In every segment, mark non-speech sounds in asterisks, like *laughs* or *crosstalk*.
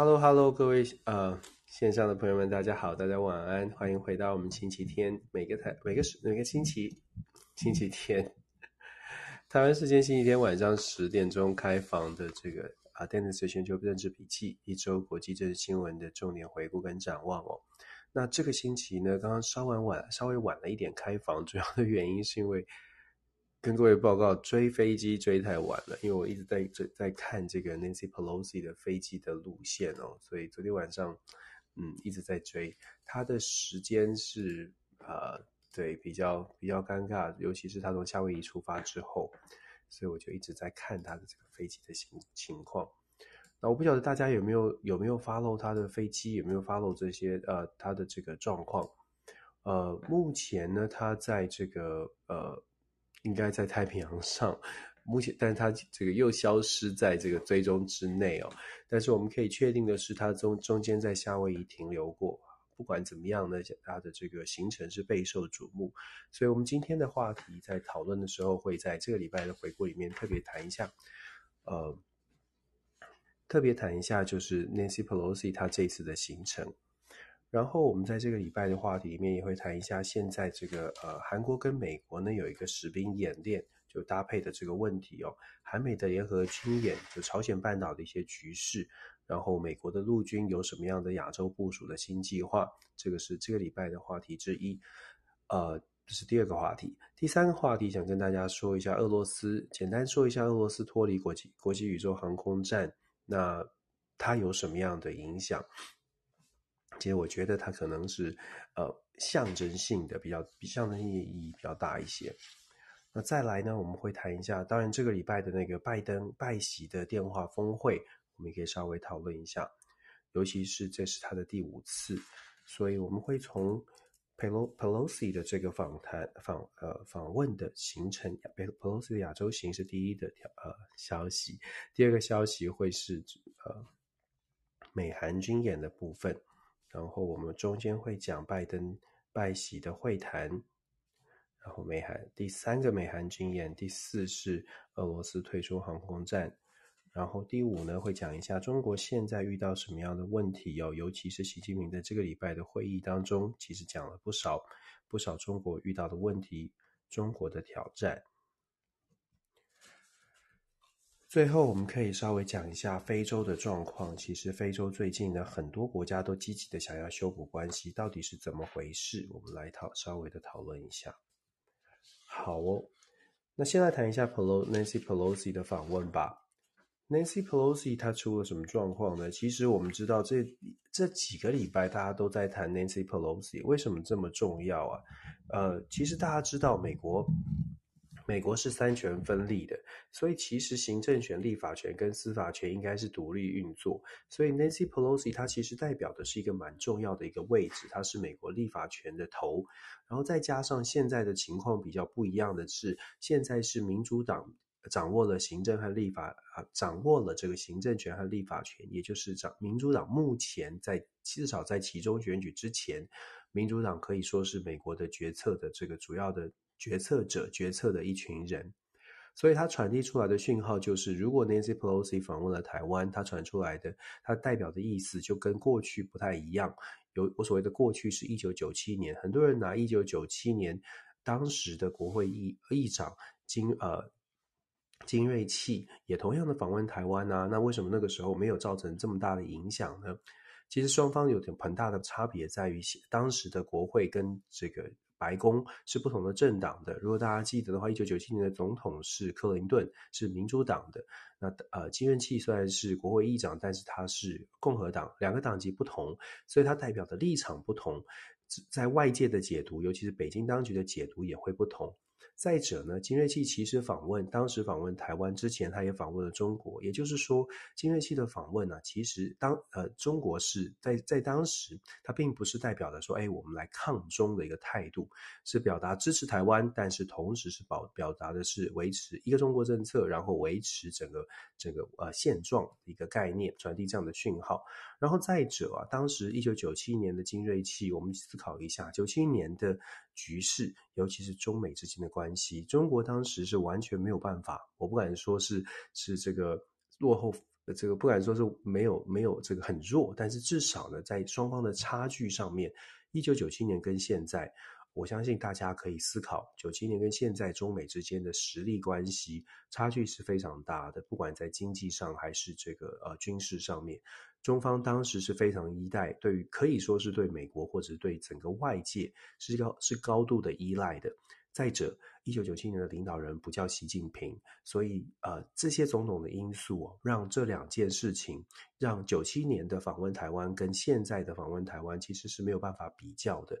Hello，Hello，各位呃线上的朋友们，大家好，大家晚安，欢迎回到我们星期天每个台每个每个星期星期天 *laughs* 台湾时间星期天晚上十点钟开房的这个啊，Dennis 全球政治笔记，一周国际政治新闻的重点回顾跟展望哦。那这个星期呢，刚刚稍晚晚稍微晚了一点开房，主要的原因是因为。跟各位报告，追飞机追太晚了，因为我一直在在在看这个 Nancy Pelosi 的飞机的路线哦，所以昨天晚上嗯一直在追，它的时间是呃对比较比较尴尬，尤其是他从夏威夷出发之后，所以我就一直在看他的这个飞机的情情况。那我不晓得大家有没有有没有 follow 他的飞机，有没有 follow 这些呃他的这个状况？呃，目前呢，他在这个呃。应该在太平洋上，目前，但是它这个又消失在这个追踪之内哦。但是我们可以确定的是，它中中间在夏威夷停留过。不管怎么样呢，它的这个行程是备受瞩目。所以，我们今天的话题在讨论的时候，会在这个礼拜的回顾里面特别谈一下，呃，特别谈一下就是 Nancy Pelosi 她这次的行程。然后我们在这个礼拜的话题里面也会谈一下，现在这个呃韩国跟美国呢有一个实兵演练就搭配的这个问题哦，韩美的联合军演就朝鲜半岛的一些局势，然后美国的陆军有什么样的亚洲部署的新计划，这个是这个礼拜的话题之一。呃，这是第二个话题，第三个话题想跟大家说一下俄罗斯，简单说一下俄罗斯脱离国际国际宇宙航空站，那它有什么样的影响？其实我觉得它可能是，呃，象征性的比较，比象征性意义比较大一些。那再来呢，我们会谈一下，当然这个礼拜的那个拜登拜习的电话峰会，我们也可以稍微讨论一下。尤其是这是他的第五次，所以我们会从 Pelosi 的这个访谈访呃访问的行程，Pelosi 的亚洲行是第一的条呃消息，第二个消息会是呃美韩军演的部分。然后我们中间会讲拜登拜习的会谈，然后美韩第三个美韩军演，第四是俄罗斯退出航空战，然后第五呢会讲一下中国现在遇到什么样的问题哦，尤其是习近平在这个礼拜的会议当中，其实讲了不少不少中国遇到的问题，中国的挑战。最后，我们可以稍微讲一下非洲的状况。其实，非洲最近呢，很多国家都积极的想要修补关系，到底是怎么回事？我们来讨稍微的讨论一下。好哦，那先来谈一下 Nancy Pelosi 的访问吧。Nancy Pelosi 她出了什么状况呢？其实我们知道这，这这几个礼拜大家都在谈 Nancy Pelosi，为什么这么重要啊？呃，其实大家知道美国。美国是三权分立的，所以其实行政权、立法权跟司法权应该是独立运作。所以 Nancy Pelosi 她其实代表的是一个蛮重要的一个位置，她是美国立法权的头。然后再加上现在的情况比较不一样的是，现在是民主党掌握了行政和立法啊，掌握了这个行政权和立法权，也就是掌民主党目前在至少在其中选举之前，民主党可以说是美国的决策的这个主要的。决策者决策的一群人，所以他传递出来的讯号就是，如果 Nancy Pelosi 访问了台湾，他传出来的，他代表的意思就跟过去不太一样。有我所谓的过去是一九九七年，很多人拿一九九七年当时的国会议议长金呃金瑞气也同样的访问台湾啊，那为什么那个时候没有造成这么大的影响呢？其实双方有点很大的差别在于，当时的国会跟这个。白宫是不同的政党的。如果大家记得的话，一九九七年的总统是克林顿，是民主党的。那呃，金任器虽然是国会议长，但是他是共和党，两个党籍不同，所以他代表的立场不同，在外界的解读，尤其是北京当局的解读也会不同。再者呢，金瑞气其实访问，当时访问台湾之前，他也访问了中国。也就是说，金瑞气的访问呢、其实当呃中国是在在当时，他并不是代表的说，哎，我们来抗中的一个态度，是表达支持台湾，但是同时是保表达的是维持一个中国政策，然后维持整个整个呃现状的一个概念，传递这样的讯号。然后再者啊，当时一九九七年的金瑞器，我们思考一下，九七年的。局势，尤其是中美之间的关系，中国当时是完全没有办法，我不敢说是是这个落后这个不敢说是没有没有这个很弱，但是至少呢，在双方的差距上面，一九九七年跟现在。我相信大家可以思考，九七年跟现在中美之间的实力关系差距是非常大的，不管在经济上还是这个呃军事上面，中方当时是非常依赖，对于可以说是对美国或者对整个外界是高是高度的依赖的。再者，一九九七年的领导人不叫习近平，所以呃这些种种的因素让这两件事情，让九七年的访问台湾跟现在的访问台湾其实是没有办法比较的。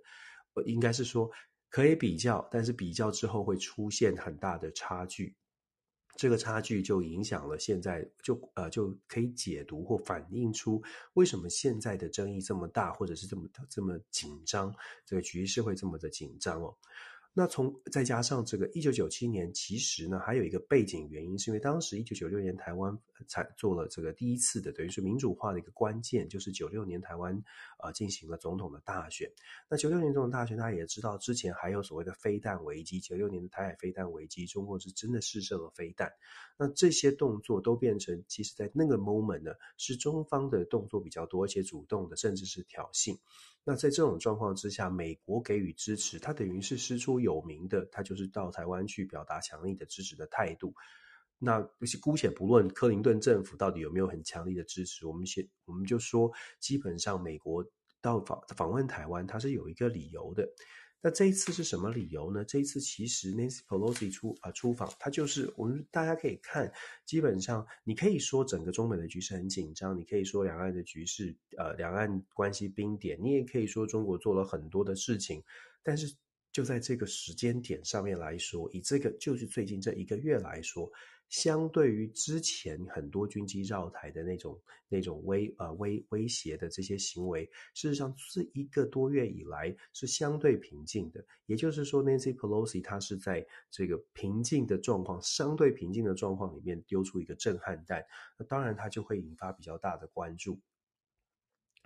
应该是说可以比较，但是比较之后会出现很大的差距，这个差距就影响了现在就呃就可以解读或反映出为什么现在的争议这么大，或者是这么这么紧张，这个局势会这么的紧张哦。那从再加上这个一九九七年，其实呢还有一个背景原因，是因为当时一九九六年台湾才做了这个第一次的，等于是民主化的一个关键，就是九六年台湾呃进行了总统的大选。那九六年总统大选，大家也知道，之前还有所谓的飞弹危机，九六年的台海飞弹危机，中国是真的试射了飞弹。那这些动作都变成，其实在那个 moment 呢，是中方的动作比较多，而且主动的，甚至是挑衅。那在这种状况之下，美国给予支持，他等于是师出有名的，他就是到台湾去表达强力的支持的态度。那姑且不论克林顿政府到底有没有很强力的支持，我们先我们就说，基本上美国到访访问台湾，它是有一个理由的。那这一次是什么理由呢？这一次其实 Nancy Pelosi 出啊出访，他就是我们大家可以看，基本上你可以说整个中美的局势很紧张，你可以说两岸的局势呃两岸关系冰点，你也可以说中国做了很多的事情，但是就在这个时间点上面来说，以这个就是最近这一个月来说。相对于之前很多军机绕台的那种那种威呃威威胁的这些行为，事实上是一个多月以来是相对平静的。也就是说，Nancy Pelosi 她是在这个平静的状况、相对平静的状况里面丢出一个震撼弹，那当然它就会引发比较大的关注。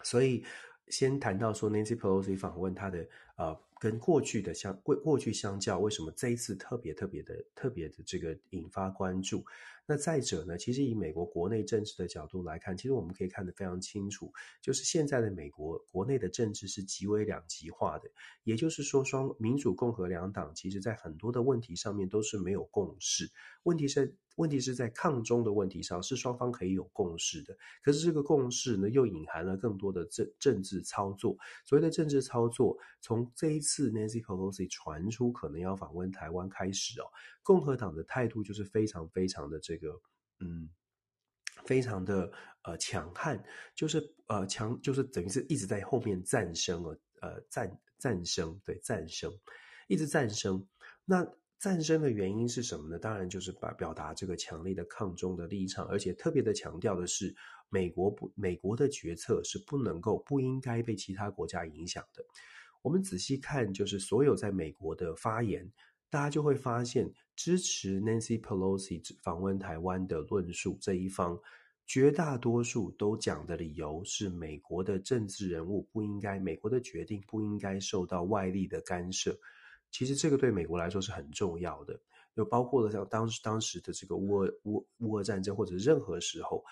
所以，先谈到说 Nancy Pelosi 访问他的呃。跟过去的相过过去相较，为什么这一次特别特别的特别的这个引发关注？那再者呢，其实以美国国内政治的角度来看，其实我们可以看得非常清楚，就是现在的美国国内的政治是极为两极化的，也就是说，双民主共和两党其实在很多的问题上面都是没有共识。问题是问题是在抗中的问题上，是双方可以有共识的，可是这个共识呢，又隐含了更多的政政治操作。所谓的政治操作，从这一次。自 Nancy Pelosi 传出可能要访问台湾开始哦，共和党的态度就是非常非常的这个，嗯，非常的呃强悍，就是呃强，就是等于是一直在后面战声哦，呃战战声，对战声，一直战声。那战声的原因是什么呢？当然就是把表达这个强烈的抗中的立场，而且特别的强调的是，美国不美国的决策是不能够不应该被其他国家影响的。我们仔细看，就是所有在美国的发言，大家就会发现，支持 Nancy Pelosi 访问台湾的论述这一方，绝大多数都讲的理由是美国的政治人物不应该，美国的决定不应该受到外力的干涉。其实这个对美国来说是很重要的，就包括了像当时当时的这个乌俄乌乌俄战争，或者任何时候。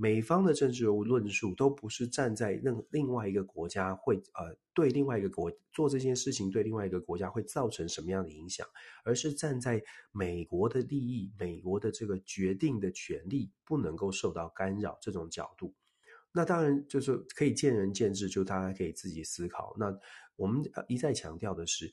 美方的政治论述都不是站在另另外一个国家会呃对另外一个国做这件事情对另外一个国家会造成什么样的影响，而是站在美国的利益、美国的这个决定的权利不能够受到干扰这种角度。那当然就是可以见仁见智，就大家可以自己思考。那我们一再强调的是。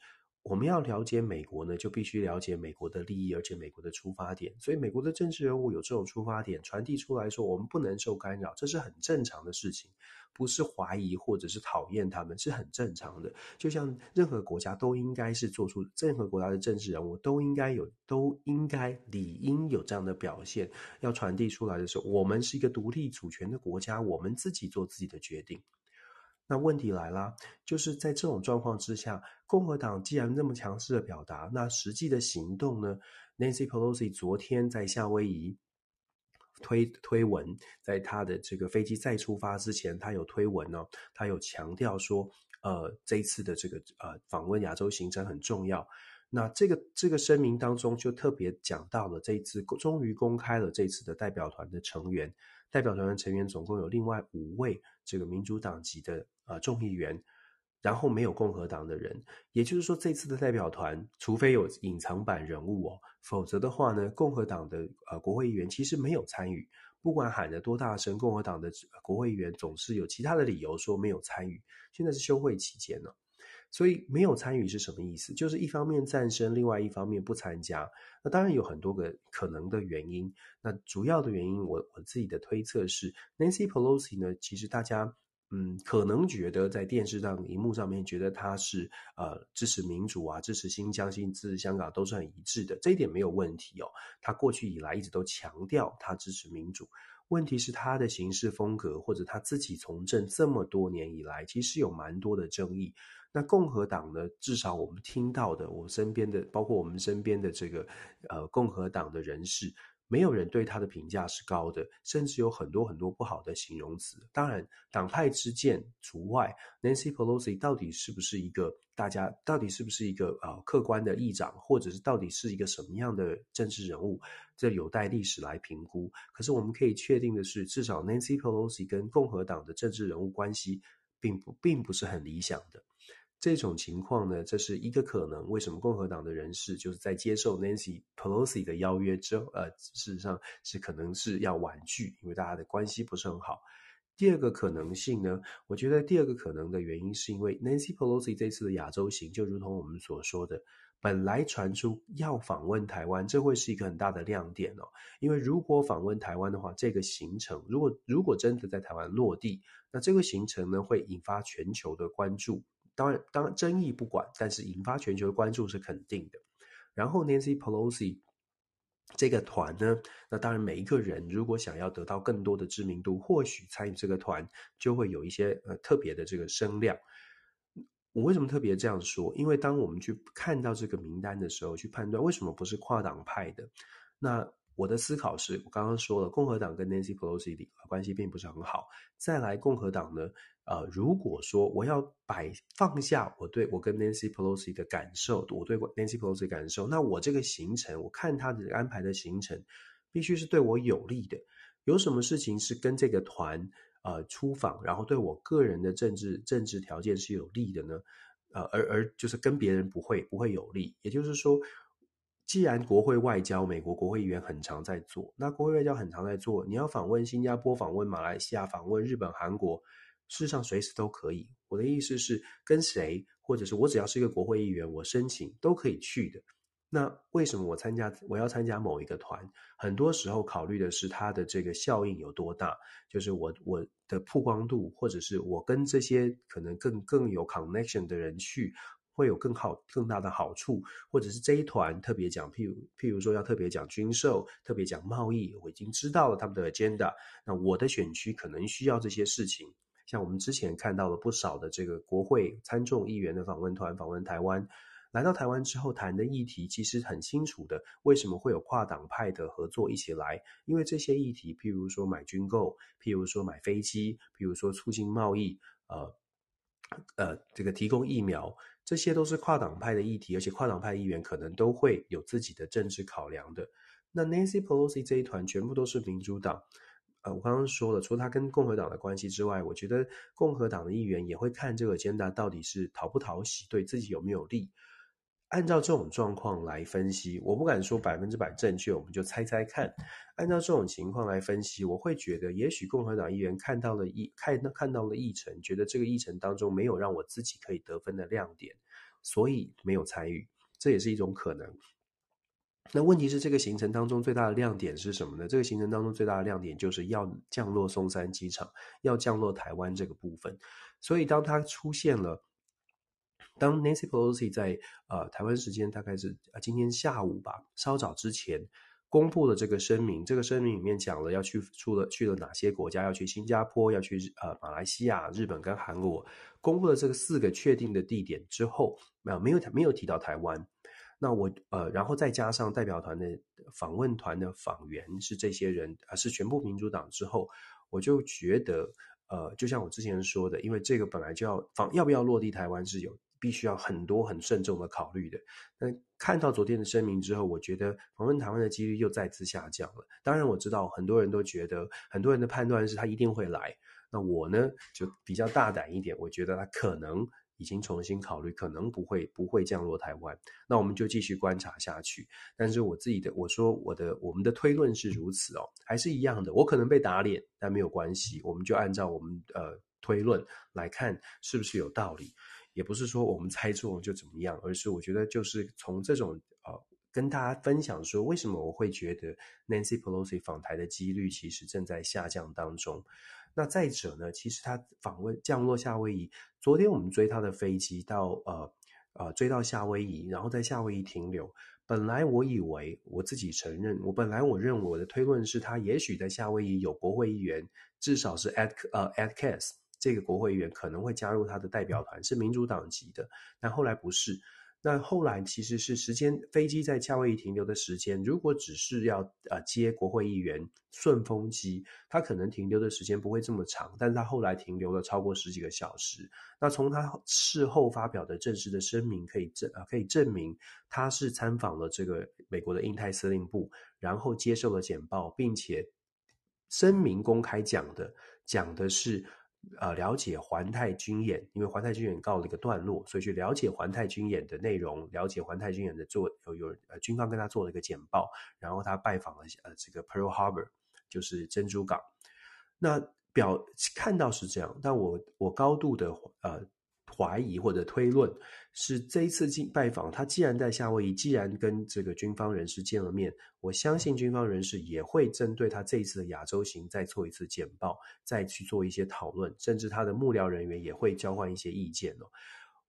我们要了解美国呢，就必须了解美国的利益，而且美国的出发点。所以，美国的政治人物有这种出发点传递出来说，我们不能受干扰，这是很正常的事情，不是怀疑或者是讨厌他们，是很正常的。就像任何国家都应该是做出，任何国家的政治人物都应该有，都应该理应有这样的表现，要传递出来的时候，我们是一个独立主权的国家，我们自己做自己的决定。那问题来了，就是在这种状况之下，共和党既然那么强势的表达，那实际的行动呢？Nancy Pelosi 昨天在夏威夷推推文，在他的这个飞机再出发之前，他有推文哦，他有强调说，呃，这一次的这个呃访问亚洲行程很重要。那这个这个声明当中就特别讲到了这一次终于公开了这次的代表团的成员。代表团的成员总共有另外五位这个民主党籍的呃众议员，然后没有共和党的人。也就是说，这次的代表团，除非有隐藏版人物哦，否则的话呢，共和党的呃国会议员其实没有参与。不管喊得多大声，共和党的国会议员总是有其他的理由说没有参与。现在是休会期间呢。所以没有参与是什么意思？就是一方面赞声，另外一方面不参加。那当然有很多个可能的原因。那主要的原因，我我自己的推测是，Nancy Pelosi 呢，其实大家嗯可能觉得在电视上、荧幕上面觉得他是呃支持民主啊，支持新疆、新支持香港都是很一致的，这一点没有问题哦。他过去以来一直都强调他支持民主。问题是他的行事风格，或者他自己从政这么多年以来，其实有蛮多的争议。那共和党呢？至少我们听到的，我身边的，包括我们身边的这个呃共和党的人士，没有人对他的评价是高的，甚至有很多很多不好的形容词。当然，党派之见除外。Nancy Pelosi 到底是不是一个大家到底是不是一个呃客观的议长，或者是到底是一个什么样的政治人物？这有待历史来评估。可是我们可以确定的是，至少 Nancy Pelosi 跟共和党的政治人物关系并不并不是很理想的。这种情况呢，这是一个可能。为什么共和党的人士就是在接受 Nancy Pelosi 的邀约之后，呃，事实上是可能是要婉拒，因为大家的关系不是很好。第二个可能性呢，我觉得第二个可能的原因是因为 Nancy Pelosi 这次的亚洲行，就如同我们所说的，本来传出要访问台湾，这会是一个很大的亮点哦。因为如果访问台湾的话，这个行程如果如果真的在台湾落地，那这个行程呢会引发全球的关注。当然，当然，争议不管，但是引发全球的关注是肯定的。然后，Nancy Pelosi 这个团呢，那当然每一个人如果想要得到更多的知名度，或许参与这个团就会有一些呃特别的这个声量。我为什么特别这样说？因为当我们去看到这个名单的时候，去判断为什么不是跨党派的，那。我的思考是，我刚刚说了，共和党跟 Nancy Pelosi 的关系并不是很好。再来，共和党呢，呃，如果说我要摆放下我对我跟 Nancy Pelosi 的感受，我对 Nancy Pelosi 的感受，那我这个行程，我看他的安排的行程，必须是对我有利的。有什么事情是跟这个团呃出访，然后对我个人的政治政治条件是有利的呢？呃，而而就是跟别人不会不会有利，也就是说。既然国会外交，美国国会议员很常在做，那国会外交很常在做，你要访问新加坡、访问马来西亚、访问日本、韩国，事实上随时都可以。我的意思是，跟谁，或者是我只要是一个国会议员，我申请都可以去的。那为什么我参加，我要参加某一个团？很多时候考虑的是它的这个效应有多大，就是我我的曝光度，或者是我跟这些可能更更有 connection 的人去。会有更好、更大的好处，或者是这一团特别讲，譬如譬如说要特别讲军售，特别讲贸易，我已经知道了他们的 agenda。那我的选区可能需要这些事情。像我们之前看到了不少的这个国会参众议员的访问团访问台湾，来到台湾之后谈的议题其实很清楚的，为什么会有跨党派的合作一起来？因为这些议题，譬如说买军购，譬如说买飞机，譬如说促进贸易，呃呃，这个提供疫苗。这些都是跨党派的议题，而且跨党派议员可能都会有自己的政治考量的。那 Nancy Pelosi 这一团全部都是民主党，呃，我刚刚说了，除了他跟共和党的关系之外，我觉得共和党的议员也会看这个坚达到底是讨不讨喜，对自己有没有利。按照这种状况来分析，我不敢说百分之百正确，我们就猜猜看。按照这种情况来分析，我会觉得，也许共和党议员看到了议看到看到了议程，觉得这个议程当中没有让我自己可以得分的亮点，所以没有参与，这也是一种可能。那问题是，这个行程当中最大的亮点是什么呢？这个行程当中最大的亮点就是要降落松山机场，要降落台湾这个部分。所以当它出现了。当 Nancy Pelosi 在呃台湾时间大概是今天下午吧，稍早之前公布了这个声明，这个声明里面讲了要去出了去了哪些国家，要去新加坡，要去呃马来西亚、日本跟韩国，公布了这个四个确定的地点之后，没有没有没有提到台湾。那我呃然后再加上代表团的访问团的访员是这些人，呃是全部民主党之后，我就觉得。呃，就像我之前说的，因为这个本来就要访，要不要落地台湾是有必须要很多很慎重的考虑的。那看到昨天的声明之后，我觉得访问台湾的几率又再次下降了。当然我知道很多人都觉得，很多人的判断是他一定会来。那我呢就比较大胆一点，我觉得他可能。已经重新考虑，可能不会不会降落台湾，那我们就继续观察下去。但是我自己的我说我的我们的推论是如此哦，还是一样的。我可能被打脸，但没有关系，我们就按照我们呃推论来看是不是有道理。也不是说我们猜错就怎么样，而是我觉得就是从这种呃跟大家分享说，为什么我会觉得 Nancy Pelosi 访台的几率其实正在下降当中。那再者呢，其实他访问降落夏威夷，昨天我们追他的飞机到呃呃追到夏威夷，然后在夏威夷停留。本来我以为我自己承认，我本来我认为我的推论是他也许在夏威夷有国会议员，至少是 Ed 呃 Ed Case 这个国会议员可能会加入他的代表团，是民主党籍的，但后来不是。那后来其实是时间，飞机在夏威夷停留的时间，如果只是要呃接国会议员顺风机，他可能停留的时间不会这么长，但是他后来停留了超过十几个小时。那从他事后发表的正式的声明可以证呃可以证明他是参访了这个美国的印太司令部，然后接受了简报，并且声明公开讲的讲的是。呃，了解环太军演，因为环太军演告了一个段落，所以去了解环太军演的内容，了解环太军演的做有有呃军方跟他做了一个简报，然后他拜访了呃这个 Pearl Harbor，就是珍珠港。那表看到是这样，但我我高度的呃。怀疑或者推论是这一次进拜访，他既然在夏威夷，既然跟这个军方人士见了面，我相信军方人士也会针对他这一次的亚洲行再做一次简报，再去做一些讨论，甚至他的幕僚人员也会交换一些意见哦。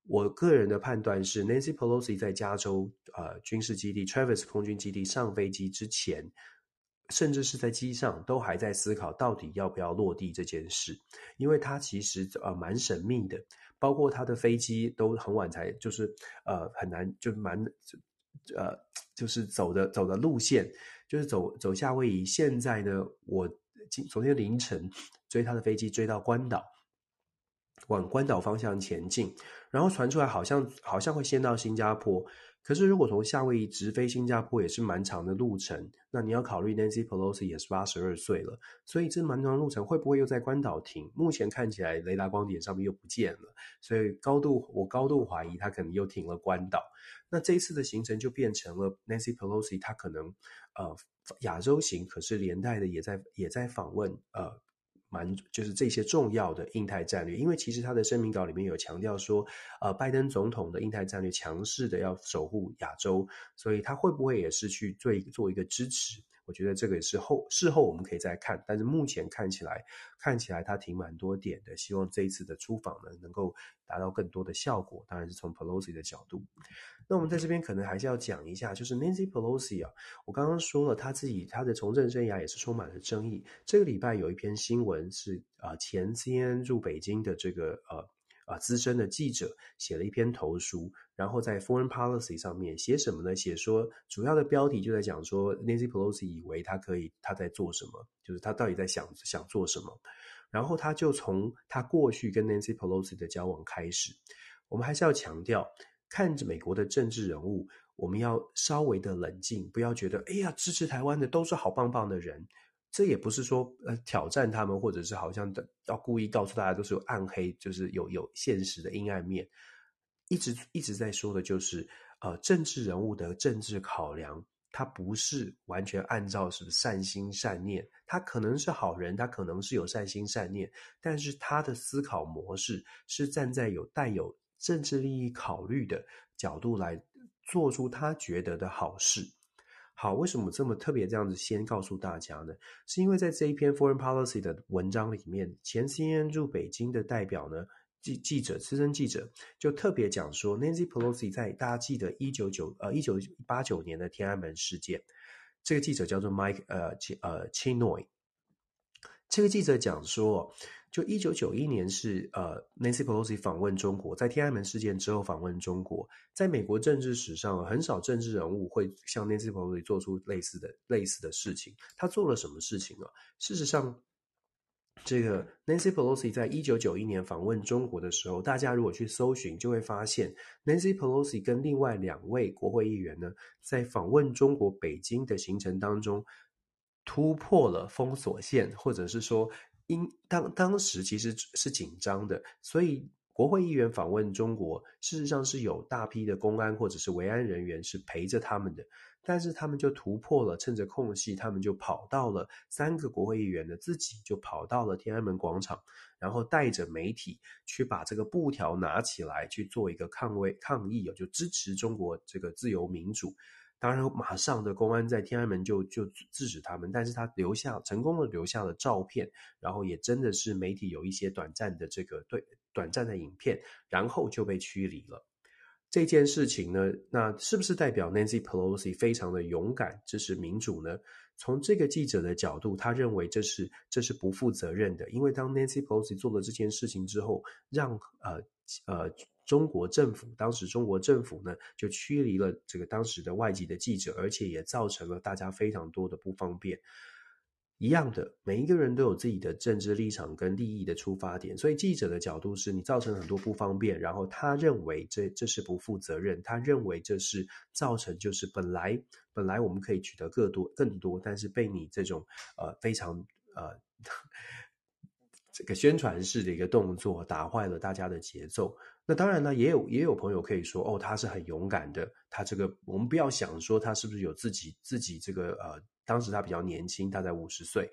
我个人的判断是，Nancy Pelosi 在加州呃军事基地 Travis 空军基地上飞机之前，甚至是在机上都还在思考到底要不要落地这件事，因为他其实呃蛮神秘的。包括他的飞机都很晚才，就是呃很难，就蛮呃就是走的走的路线，就是走走夏威夷。现在呢，我今昨天凌晨追他的飞机追到关岛，往关岛方向前进，然后传出来好像好像会先到新加坡。可是，如果从夏威夷直飞新加坡也是蛮长的路程，那你要考虑 Nancy Pelosi 也是八十二岁了，所以这蛮长的路程会不会又在关岛停？目前看起来雷达光点上面又不见了，所以高度我高度怀疑他可能又停了关岛。那这一次的行程就变成了 Nancy Pelosi 他可能呃亚洲行，可是连带的也在也在访问呃。蛮就是这些重要的印太战略，因为其实他的声明稿里面有强调说，呃，拜登总统的印太战略强势的要守护亚洲，所以他会不会也是去做做一个支持？我觉得这个也是后事后我们可以再看，但是目前看起来看起来它挺蛮多点的，希望这一次的出访呢能够达到更多的效果。当然是从 Pelosi 的角度，那我们在这边可能还是要讲一下，就是 Nancy Pelosi 啊，我刚刚说了他自己他的从政生涯也是充满了争议。这个礼拜有一篇新闻是啊、前 CNN 驻北京的这个呃。啊，资深的记者写了一篇投书，然后在 Foreign Policy 上面写什么呢？写说主要的标题就在讲说 Nancy Pelosi 以为他可以，他在做什么，就是他到底在想想做什么。然后他就从他过去跟 Nancy Pelosi 的交往开始，我们还是要强调，看着美国的政治人物，我们要稍微的冷静，不要觉得哎呀，支持台湾的都是好棒棒的人。这也不是说呃挑战他们，或者是好像的要故意告诉大家都是有暗黑，就是有有现实的阴暗面。一直一直在说的就是呃政治人物的政治考量，他不是完全按照是不是善心善念，他可能是好人，他可能是有善心善念，但是他的思考模式是站在有带有政治利益考虑的角度来做出他觉得的好事。好，为什么这么特别这样子先告诉大家呢？是因为在这一篇 Foreign Policy 的文章里面，前 CNN 驻北京的代表呢，记记者资深记者就特别讲说，Nancy Pelosi 在大家记得一九九呃一九八九年的天安门事件，这个记者叫做 Mike 呃呃 Chinoy，这个记者讲说。就一九九一年是呃，Nancy Pelosi 访问中国，在天安门事件之后访问中国，在美国政治史上很少政治人物会像 Nancy Pelosi 做出类似的类似的事情。他做了什么事情啊？事实上，这个 Nancy Pelosi 在一九九一年访问中国的时候，大家如果去搜寻，就会发现 Nancy Pelosi 跟另外两位国会议员呢，在访问中国北京的行程当中，突破了封锁线，或者是说，因当当时其实是紧张的，所以国会议员访问中国，事实上是有大批的公安或者是维安人员是陪着他们的。但是他们就突破了，趁着空隙，他们就跑到了三个国会议员的自己就跑到了天安门广场，然后带着媒体去把这个布条拿起来去做一个抗威抗议，就支持中国这个自由民主。当然，马上的公安在天安门就就制止他们，但是他留下成功的留下了照片，然后也真的是媒体有一些短暂的这个对短暂的影片，然后就被驱离了。这件事情呢，那是不是代表 Nancy Pelosi 非常的勇敢，支持民主呢？从这个记者的角度，他认为这是这是不负责任的，因为当 Nancy Pelosi 做了这件事情之后，让呃呃中国政府当时中国政府呢就驱离了这个当时的外籍的记者，而且也造成了大家非常多的不方便。一样的，每一个人都有自己的政治立场跟利益的出发点，所以记者的角度是你造成很多不方便，然后他认为这这是不负责任，他认为这是造成就是本来本来我们可以取得更多更多，但是被你这种呃非常呃 *laughs* 这个宣传式的一个动作打坏了大家的节奏。那当然呢，也有也有朋友可以说哦，他是很勇敢的，他这个我们不要想说他是不是有自己自己这个呃。当时他比较年轻，他才五十岁。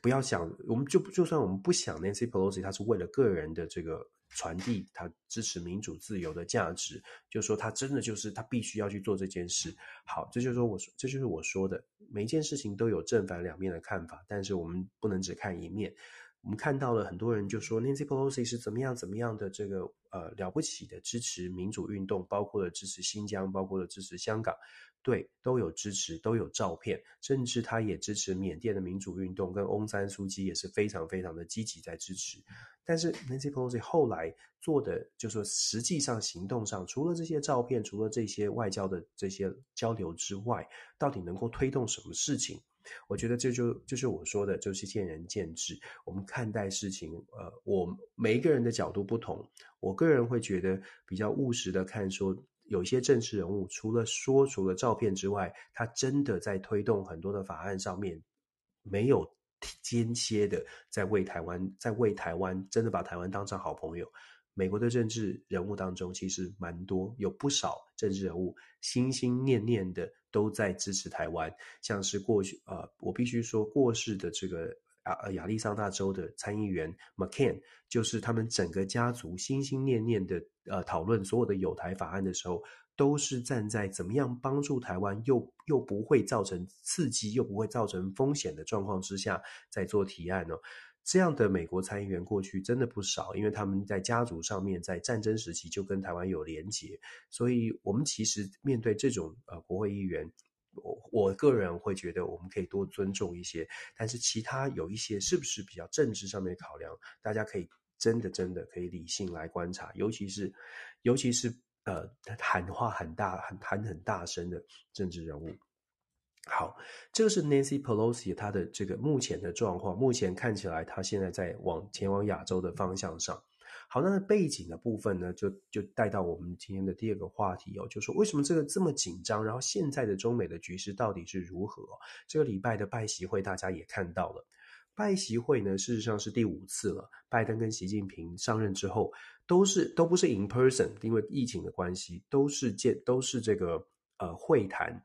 不要想，我们就就算我们不想 Nancy Pelosi，他是为了个人的这个传递，他支持民主自由的价值，就说他真的就是他必须要去做这件事。好，这就是说我说，这就是我说的，每一件事情都有正反两面的看法，但是我们不能只看一面。我们看到了很多人就说 Nancy Pelosi 是怎么样怎么样的这个呃了不起的支持民主运动，包括了支持新疆，包括了支持香港。对，都有支持，都有照片，甚至他也支持缅甸的民主运动，跟翁山书记也是非常非常的积极在支持。但是 Nancy Pelosi 后来做的，就是说实际上行动上，除了这些照片，除了这些外交的这些交流之外，到底能够推动什么事情？我觉得这就就是我说的，就是见仁见智。我们看待事情，呃，我每一个人的角度不同，我个人会觉得比较务实的看说。有些政治人物，除了说，除了照片之外，他真的在推动很多的法案上面，没有间歇的在为台湾，在为台湾，真的把台湾当成好朋友。美国的政治人物当中，其实蛮多，有不少政治人物心心念念的都在支持台湾，像是过去，呃，我必须说过世的这个。亚亚利桑那州的参议员 McCain，就是他们整个家族心心念念的呃讨论所有的友台法案的时候，都是站在怎么样帮助台湾又又不会造成刺激又不会造成风险的状况之下在做提案哦。这样的美国参议员过去真的不少，因为他们在家族上面在战争时期就跟台湾有连结，所以我们其实面对这种呃国会议员。我我个人会觉得我们可以多尊重一些，但是其他有一些是不是比较政治上面的考量，大家可以真的真的可以理性来观察，尤其是尤其是呃喊话很大、很喊很大声的政治人物。好，这个是 Nancy Pelosi 她的这个目前的状况，目前看起来她现在在往前往亚洲的方向上。好，那背景的部分呢，就就带到我们今天的第二个话题哦，就说为什么这个这么紧张？然后现在的中美的局势到底是如何？这个礼拜的拜习会大家也看到了，拜习会呢，事实上是第五次了。拜登跟习近平上任之后，都是都不是 in person，因为疫情的关系，都是见都是这个呃会谈，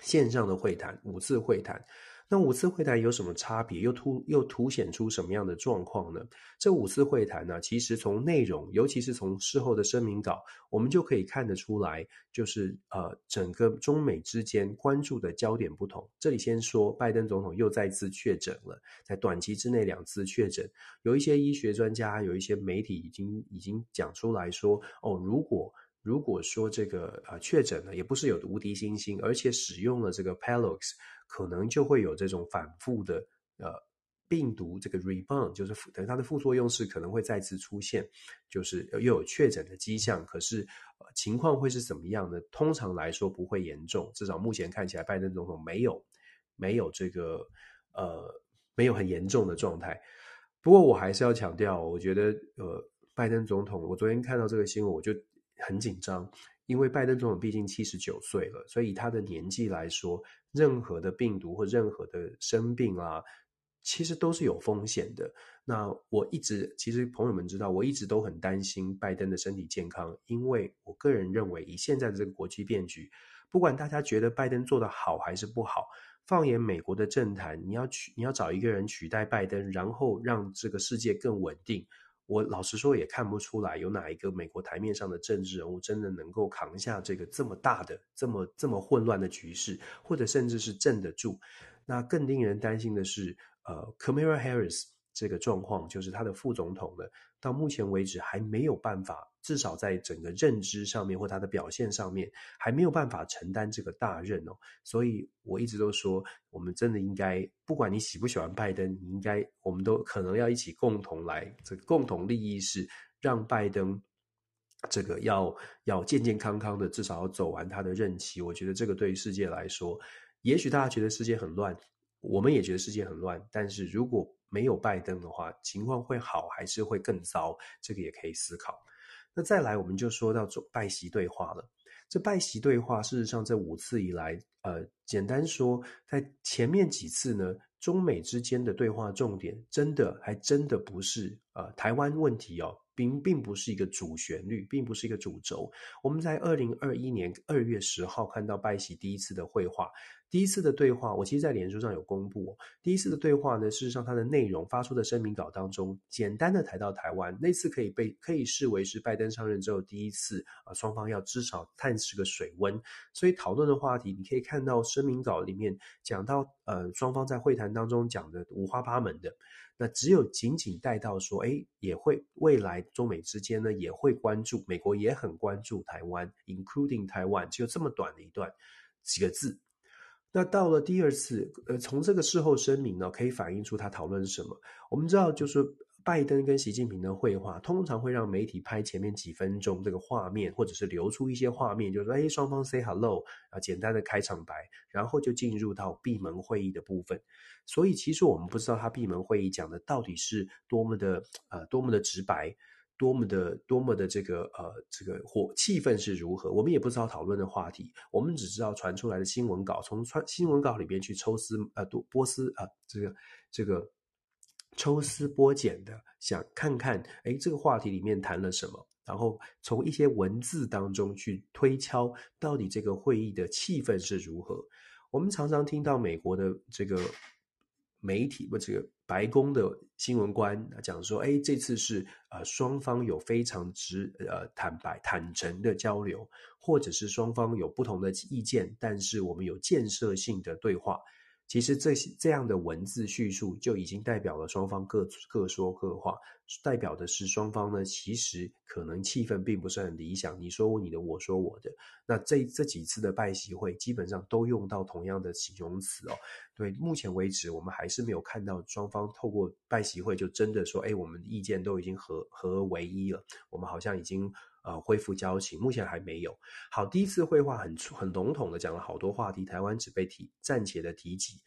线上的会谈，五次会谈。那五次会谈有什么差别？又突又凸显出什么样的状况呢？这五次会谈呢，其实从内容，尤其是从事后的声明稿，我们就可以看得出来，就是呃，整个中美之间关注的焦点不同。这里先说，拜登总统又再次确诊了，在短期之内两次确诊，有一些医学专家，有一些媒体已经已经讲出来说，哦，如果如果说这个呃确诊了，也不是有无敌星星，而且使用了这个 Palox。可能就会有这种反复的呃病毒这个 rebound，就是等它的副作用是可能会再次出现，就是又有确诊的迹象，可是呃情况会是怎么样呢？通常来说不会严重，至少目前看起来拜登总统没有没有这个呃没有很严重的状态。不过我还是要强调，我觉得呃，拜登总统，我昨天看到这个新闻，我就很紧张，因为拜登总统毕竟七十九岁了，所以以他的年纪来说，任何的病毒或任何的生病啊，其实都是有风险的。那我一直，其实朋友们知道，我一直都很担心拜登的身体健康，因为我个人认为，以现在的这个国际变局，不管大家觉得拜登做得好还是不好，放眼美国的政坛，你要取，你要找一个人取代拜登，然后让这个世界更稳定。我老实说，也看不出来有哪一个美国台面上的政治人物真的能够扛下这个这么大的、这么这么混乱的局势，或者甚至是镇得住。那更令人担心的是，呃，Kamala Harris 这个状况，就是他的副总统呢，到目前为止还没有办法，至少在整个认知上面或他的表现上面，还没有办法承担这个大任哦。所以我一直都说，我们真的应该，不管你喜不喜欢拜登，你应该，我们都可能要一起共同来，这个共同利益是让拜登这个要要健健康康的，至少要走完他的任期。我觉得这个对于世界来说，也许大家觉得世界很乱。我们也觉得世界很乱，但是如果没有拜登的话，情况会好还是会更糟？这个也可以思考。那再来，我们就说到拜习对话了。这拜习对话，事实上这五次以来，呃，简单说，在前面几次呢，中美之间的对话重点，真的还真的不是呃台湾问题哦。并并不是一个主旋律，并不是一个主轴。我们在二零二一年二月十号看到拜习第一次的会话，第一次的对话，我其实，在脸书上有公布。第一次的对话呢，事实上它的内容发出的声明稿当中，简单的谈到台湾，那次可以被可以视为是拜登上任之后第一次啊，双方要至少探视个水温。所以讨论的话题，你可以看到声明稿里面讲到，呃，双方在会谈当中讲的五花八门的。那只有仅仅带到说，哎，也会未来中美之间呢也会关注，美国也很关注台湾，including 台湾，只有这么短的一段几个字。那到了第二次，呃，从这个事后声明呢，可以反映出他讨论什么。我们知道，就是。拜登跟习近平的会话，通常会让媒体拍前面几分钟这个画面，或者是流出一些画面，就是说，哎，双方 say hello，啊，简单的开场白，然后就进入到闭门会议的部分。所以，其实我们不知道他闭门会议讲的到底是多么的，呃，多么的直白，多么的，多么的这个，呃，这个火气氛是如何。我们也不知道讨论的话题，我们只知道传出来的新闻稿，从传新闻稿里边去抽丝，呃，多波斯，啊，这个，这个。抽丝剥茧的想看看，哎，这个话题里面谈了什么？然后从一些文字当中去推敲，到底这个会议的气氛是如何？我们常常听到美国的这个媒体或这个白宫的新闻官讲说，哎，这次是呃双方有非常直呃坦白坦诚的交流，或者是双方有不同的意见，但是我们有建设性的对话。其实这些这样的文字叙述就已经代表了双方各各说各话，代表的是双方呢，其实可能气氛并不是很理想。你说你的，我说我的。那这这几次的拜习会基本上都用到同样的形容词哦。对，目前为止我们还是没有看到双方透过拜习会就真的说，哎，我们意见都已经合合而为一了。我们好像已经。呃，恢复交情，目前还没有。好，第一次会话很很笼统的讲了好多话题，台湾只被提暂且的提及。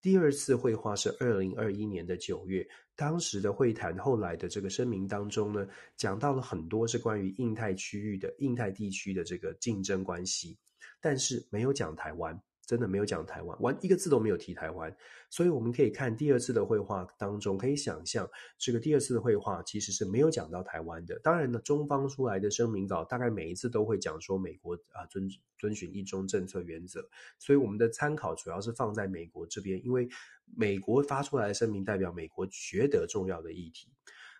第二次会话是二零二一年的九月，当时的会谈后来的这个声明当中呢，讲到了很多是关于印太区域的印太地区的这个竞争关系，但是没有讲台湾。真的没有讲台湾，完一个字都没有提台湾，所以我们可以看第二次的会话当中，可以想象这个第二次的会话其实是没有讲到台湾的。当然呢，中方出来的声明稿大概每一次都会讲说美国啊遵遵循一中政策原则，所以我们的参考主要是放在美国这边，因为美国发出来的声明代表美国觉得重要的议题。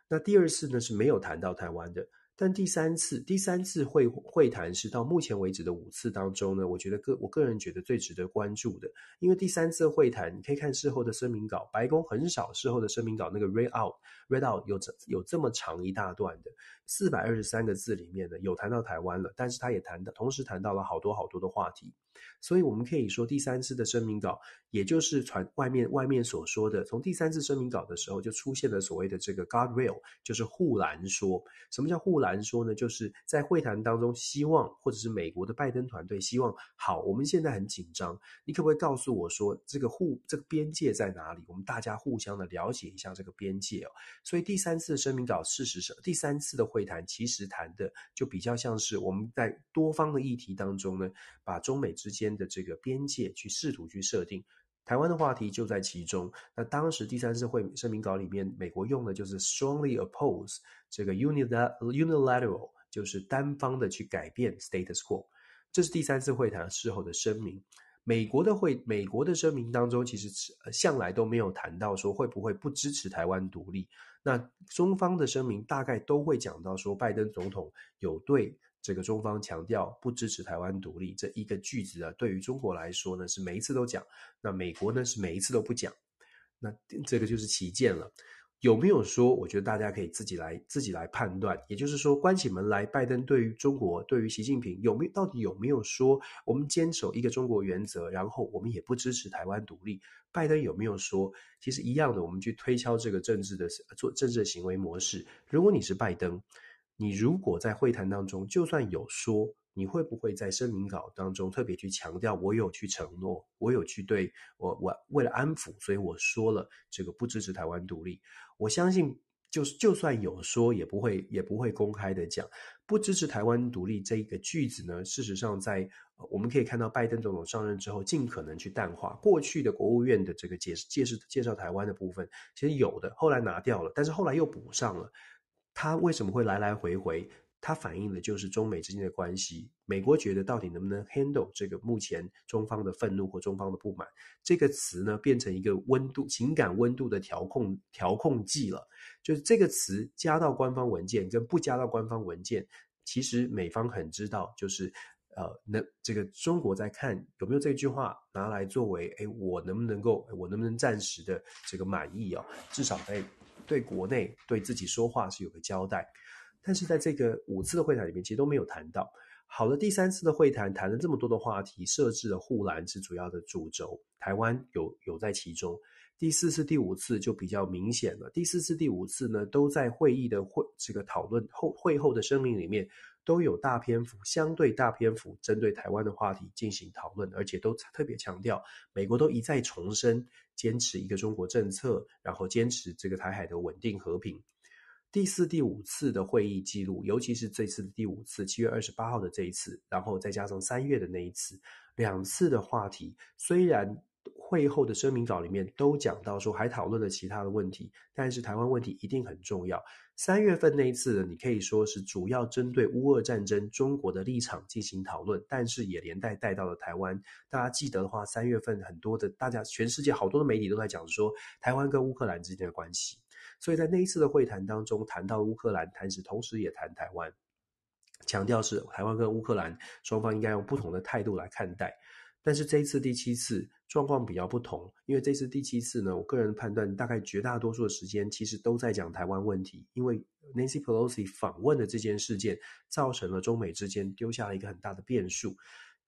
那第二次呢是没有谈到台湾的。但第三次，第三次会会谈是到目前为止的五次当中呢，我觉得个我个人觉得最值得关注的，因为第三次会谈，你可以看事后的声明稿，白宫很少事后的声明稿那个 read out read out 有这有这么长一大段的四百二十三个字里面呢，有谈到台湾了，但是他也谈到，同时谈到了好多好多的话题。所以，我们可以说，第三次的声明稿，也就是传外面外面所说的，从第三次声明稿的时候就出现了所谓的这个 guardrail，就是护栏说。什么叫护栏说呢，就是在会谈当中，希望或者是美国的拜登团队希望，好，我们现在很紧张，你可不可以告诉我说，这个互这个边界在哪里？我们大家互相的了解一下这个边界哦。所以第三次的声明稿，事实上第三次的会谈其实谈的就比较像是我们在多方的议题当中呢，把中美之间的这个边界去试图去设定。台湾的话题就在其中。那当时第三次会声明稿里面，美国用的就是 strongly oppose 这个 unilateral，就是单方的去改变 status quo。这是第三次会谈事后的声明。美国的会，美国的声明当中，其实向来都没有谈到说会不会不支持台湾独立。那中方的声明大概都会讲到说，拜登总统有对。这个中方强调不支持台湾独立这一个句子啊，对于中国来说呢，是每一次都讲，那美国呢是每一次都不讲，那这个就是旗舰了。有没有说？我觉得大家可以自己来自己来判断。也就是说，关起门来，拜登对于中国，对于习近平有没有到底有没有说我们坚守一个中国原则，然后我们也不支持台湾独立？拜登有没有说？其实一样的，我们去推敲这个政治的做政治行为模式。如果你是拜登。你如果在会谈当中，就算有说，你会不会在声明稿当中特别去强调，我有去承诺，我有去对我我为了安抚，所以我说了这个不支持台湾独立。我相信，就是就算有说，也不会也不会公开的讲不支持台湾独立这一个句子呢。事实上在，我们可以看到拜登总统上任之后，尽可能去淡化过去的国务院的这个解释介绍介绍台湾的部分，其实有的后来拿掉了，但是后来又补上了。他为什么会来来回回？它反映的就是中美之间的关系。美国觉得到底能不能 handle 这个目前中方的愤怒或中方的不满？这个词呢，变成一个温度、情感温度的调控调控剂了。就是这个词加到官方文件跟不加到官方文件，其实美方很知道，就是呃，那这个中国在看有没有这句话拿来作为，哎，我能不能够，我能不能暂时的这个满意哦？至少在。对国内对自己说话是有个交代，但是在这个五次的会谈里面，其实都没有谈到。好了，第三次的会谈谈了这么多的话题，设置了护栏是主要的主轴，台湾有有在其中。第四次、第五次就比较明显了。第四次、第五次呢，都在会议的会这个讨论后会后的声明里面，都有大篇幅、相对大篇幅针对台湾的话题进行讨论，而且都特别强调，美国都一再重申。坚持一个中国政策，然后坚持这个台海的稳定和平。第四、第五次的会议记录，尤其是这次的第五次，七月二十八号的这一次，然后再加上三月的那一次，两次的话题，虽然。会后的声明稿里面都讲到说，还讨论了其他的问题，但是台湾问题一定很重要。三月份那一次呢，你可以说是主要针对乌俄战争中国的立场进行讨论，但是也连带带到了台湾。大家记得的话，三月份很多的大家全世界好多的媒体都在讲说台湾跟乌克兰之间的关系，所以在那一次的会谈当中谈到乌克兰，谈时同时也谈台湾，强调是台湾跟乌克兰双方应该用不同的态度来看待。但是这一次第七次状况比较不同，因为这次第七次呢，我个人判断大概绝大多数的时间其实都在讲台湾问题，因为 Nancy Pelosi 访问的这件事件造成了中美之间丢下了一个很大的变数。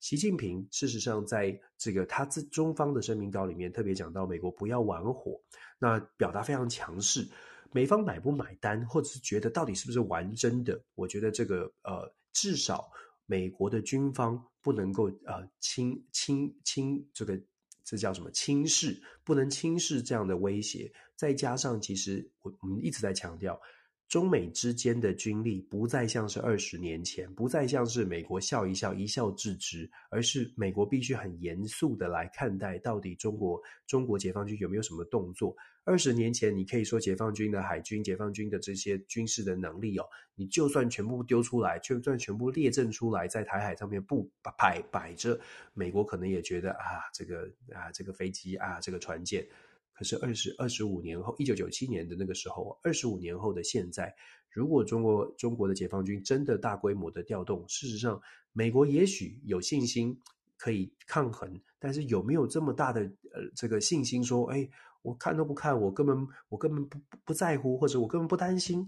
习近平事实上在这个他自中方的声明稿里面特别讲到美国不要玩火，那表达非常强势，美方买不买单，或者是觉得到底是不是玩真的？我觉得这个呃至少。美国的军方不能够呃轻轻轻这个这叫什么轻视，不能轻视这样的威胁。再加上，其实我我们一直在强调。中美之间的军力不再像是二十年前，不再像是美国笑一笑一笑置之，而是美国必须很严肃的来看待，到底中国中国解放军有没有什么动作？二十年前，你可以说解放军的海军、解放军的这些军事的能力哦，你就算全部丢出来，就算全部列阵出来，在台海上面不摆摆着，美国可能也觉得啊，这个啊，这个飞机啊，这个船舰。可是二十二十五年后，一九九七年的那个时候，二十五年后的现在，如果中国中国的解放军真的大规模的调动，事实上，美国也许有信心可以抗衡，但是有没有这么大的呃这个信心说，哎，我看都不看，我根本我根本不不在乎，或者我根本不担心，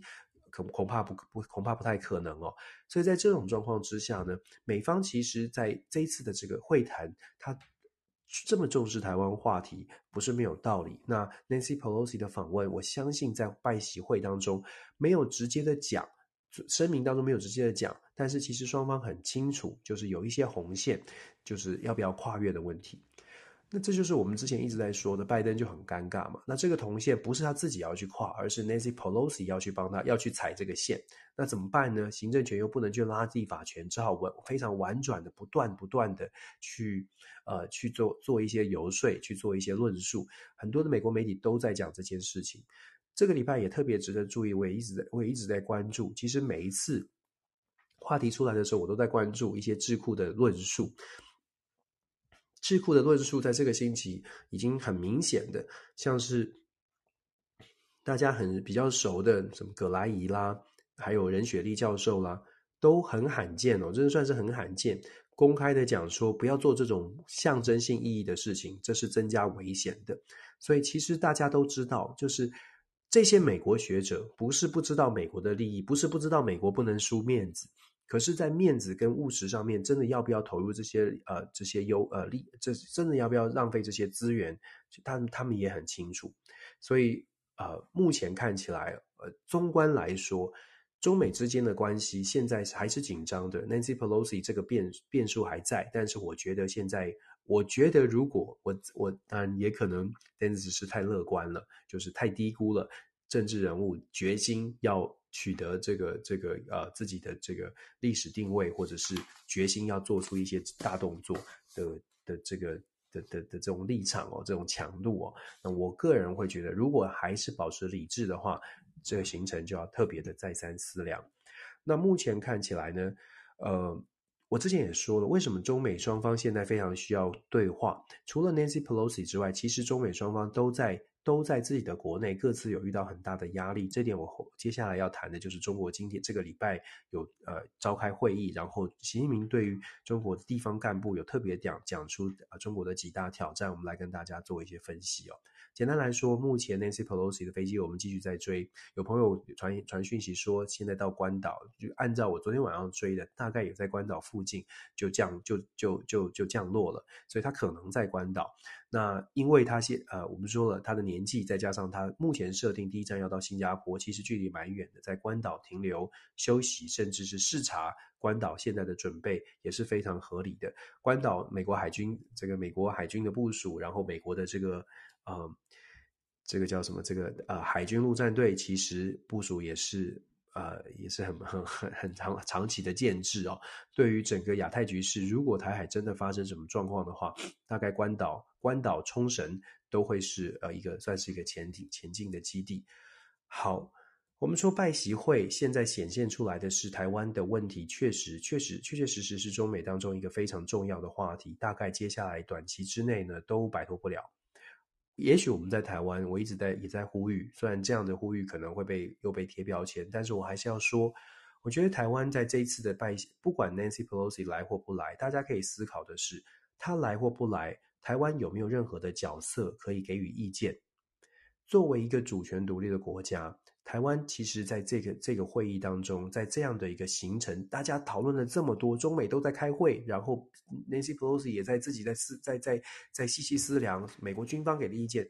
恐恐怕不不恐怕不太可能哦。所以在这种状况之下呢，美方其实在这次的这个会谈，他。这么重视台湾话题不是没有道理。那 Nancy Pelosi 的访问，我相信在拜习会当中没有直接的讲，声明当中没有直接的讲，但是其实双方很清楚，就是有一些红线，就是要不要跨越的问题。那这就是我们之前一直在说的，拜登就很尴尬嘛。那这个铜线不是他自己要去跨，而是 Nancy Pelosi 要去帮他要去踩这个线。那怎么办呢？行政权又不能去拉立法权，只好婉非常婉转的不断不断的去呃去做做一些游说，去做一些论述。很多的美国媒体都在讲这件事情。这个礼拜也特别值得注意，我也一直在我也一直在关注。其实每一次话题出来的时候，我都在关注一些智库的论述。智库的论述在这个星期已经很明显的，像是大家很比较熟的什么葛莱仪啦，还有任雪莉教授啦，都很罕见哦，真的算是很罕见，公开的讲说不要做这种象征性意义的事情，这是增加危险的。所以其实大家都知道，就是这些美国学者不是不知道美国的利益，不是不知道美国不能输面子。可是，在面子跟务实上面，真的要不要投入这些呃这些优呃利，这真的要不要浪费这些资源？他他们也很清楚。所以呃，目前看起来，呃，综观来说，中美之间的关系现在还是紧张的。Nancy Pelosi 这个变变数还在，但是我觉得现在，我觉得如果我我当然也可能，但只是太乐观了，就是太低估了政治人物决心要。取得这个这个呃自己的这个历史定位，或者是决心要做出一些大动作的的这个的的的这种立场哦，这种强度哦，那我个人会觉得，如果还是保持理智的话，这个行程就要特别的再三思量。那目前看起来呢，呃，我之前也说了，为什么中美双方现在非常需要对话？除了 Nancy Pelosi 之外，其实中美双方都在。都在自己的国内各自有遇到很大的压力，这点我接下来要谈的就是中国今天这个礼拜有呃召开会议，然后习近平对于中国的地方干部有特别讲讲出呃中国的几大挑战，我们来跟大家做一些分析哦。简单来说，目前 Nancy Pelosi 的飞机我们继续在追。有朋友传传讯息说，现在到关岛，就按照我昨天晚上追的，大概也在关岛附近就降就就就就降落了，所以他可能在关岛。那因为他现呃，我们说了他的年纪，再加上他目前设定第一站要到新加坡，其实距离蛮远的，在关岛停留休息，甚至是视察关岛现在的准备也是非常合理的。关岛美国海军这个美国海军的部署，然后美国的这个呃。这个叫什么？这个呃，海军陆战队其实部署也是呃，也是很很很很长长期的建制哦。对于整个亚太局势，如果台海真的发生什么状况的话，大概关岛、关岛、冲绳都会是呃一个算是一个潜艇前进的基地。好，我们说拜习会现在显现出来的是台湾的问题，确实确实确确实实是中美当中一个非常重要的话题。大概接下来短期之内呢，都摆脱不了。也许我们在台湾，我一直在也在呼吁，虽然这样的呼吁可能会被又被贴标签，但是我还是要说，我觉得台湾在这一次的拜，不管 Nancy Pelosi 来或不来，大家可以思考的是，他来或不来，台湾有没有任何的角色可以给予意见？作为一个主权独立的国家。台湾其实在这个这个会议当中，在这样的一个行程，大家讨论了这么多，中美都在开会，然后 Nancy Pelosi 也在自己在思在在在细细思量美国军方给的意见，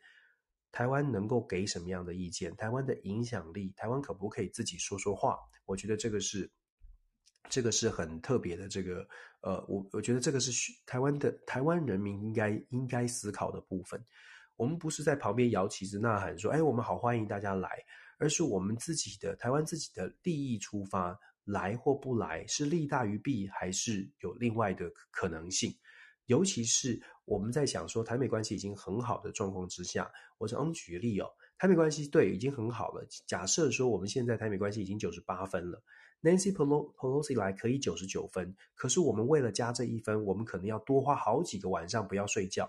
台湾能够给什么样的意见？台湾的影响力，台湾可不可以自己说说话？我觉得这个是这个是很特别的，这个呃，我我觉得这个是台湾的台湾人民应该应该思考的部分。我们不是在旁边摇旗子呐喊说，哎，我们好欢迎大家来。而是我们自己的台湾自己的利益出发，来或不来是利大于弊，还是有另外的可能性？尤其是我们在想说台美关系已经很好的状况之下，我常举个例哦，台美关系对已经很好了。假设说我们现在台美关系已经九十八分了，Nancy Pelosi 来可以九十九分，可是我们为了加这一分，我们可能要多花好几个晚上不要睡觉，